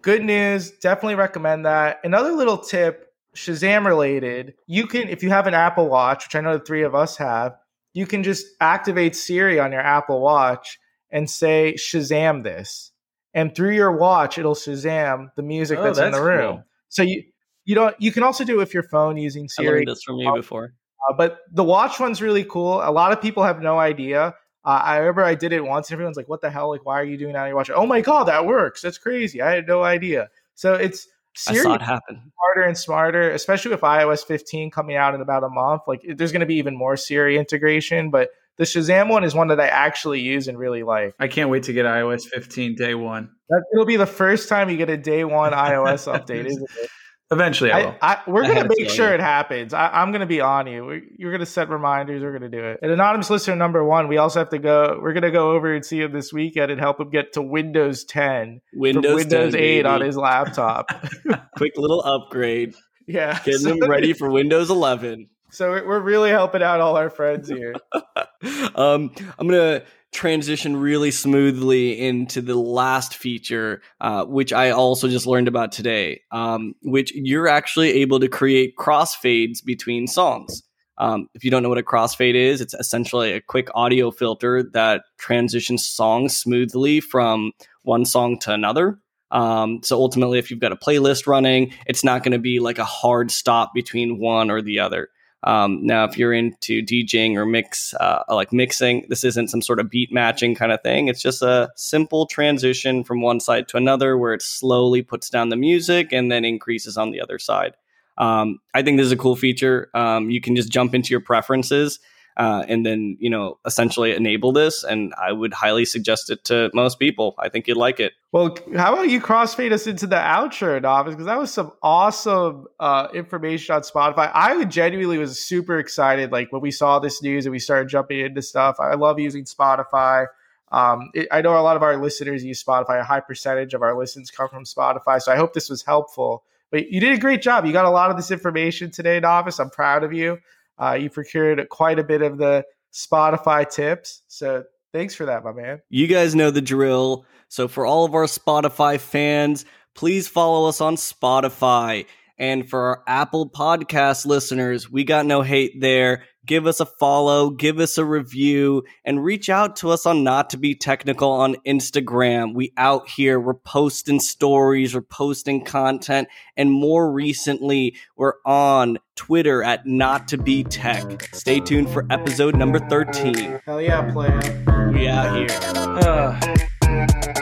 good news. Definitely recommend that. Another little tip, Shazam related. You can, if you have an Apple Watch, which I know the three of us have, you can just activate Siri on your Apple Watch and say Shazam this, and through your watch, it'll Shazam the music Oh, that's, in the room. cool. So you you don't you can also do it with your phone using I Siri. learned this from you before. Uh, but the watch one's really cool. A lot of people have no idea. Uh, I remember I did it once, and everyone's like, "What the hell? Like, why are you doing that on your watch?" Oh my god, that works! That's crazy. I had no idea. So it's I Siri saw it happen. smarter and smarter, especially with iOS 15 coming out in about a month. Like, there's going to be even more Siri integration, but the Shazam one is one that I actually use and really like. I can't wait to get iOS 15 day one. That, it'll be the first time you get a day one iOS update, isn't it? Eventually, I will. I, I, we're I gonna make feeling. sure it happens. I, I'm gonna be on you. We, you're gonna set reminders. We're gonna do it. And anonymous listener number one, we also have to go. We're gonna go over and see him this weekend and help him get to Windows 10 Windows, Windows 10, 8 on his laptop. quick little upgrade, yeah, getting him ready for Windows 11. So we're really helping out all our friends here. um, I'm gonna transition really smoothly into the last feature, uh, which I also just learned about today. Um, which you're actually able to create crossfades between songs. Um, if you don't know what a crossfade is, it's essentially a quick audio filter that transitions songs smoothly from one song to another. Um, so ultimately, if you've got a playlist running, it's not going to be like a hard stop between one or the other. Um, now, if you're into DJing or mix, uh, like mixing, this isn't some sort of beat matching kind of thing. It's just a simple transition from one side to another where it slowly puts down the music and then increases on the other side. Um, I think this is a cool feature. Um, you can just jump into your preferences uh, and then, you know, essentially enable this. And I would highly suggest it to most people. I think you'd like it. Well, how about you crossfade us into the outro, Nafis? Because that was some awesome uh, information on Spotify. I genuinely was super excited, like when we saw this news and we started jumping into stuff. I love using Spotify. Um, it, I know a lot of our listeners use Spotify. A high percentage of our listens come from Spotify, so I hope this was helpful. But you did a great job. You got a lot of this information today, Nafis. I'm proud of you. Uh, you procured quite a bit of the Spotify tips, so thanks for that, my man. You guys know the drill. So, for all of our Spotify fans, please follow us on Spotify. And for our Apple Podcast listeners, we got no hate there. Give us a follow, give us a review, and reach out to us on Not to Be Technical on Instagram. We out here, we're posting stories, we're posting content, and more recently, we're on Twitter at Not to Be Tech. Stay tuned for episode number 13. Hell yeah, player. We out here. Uh,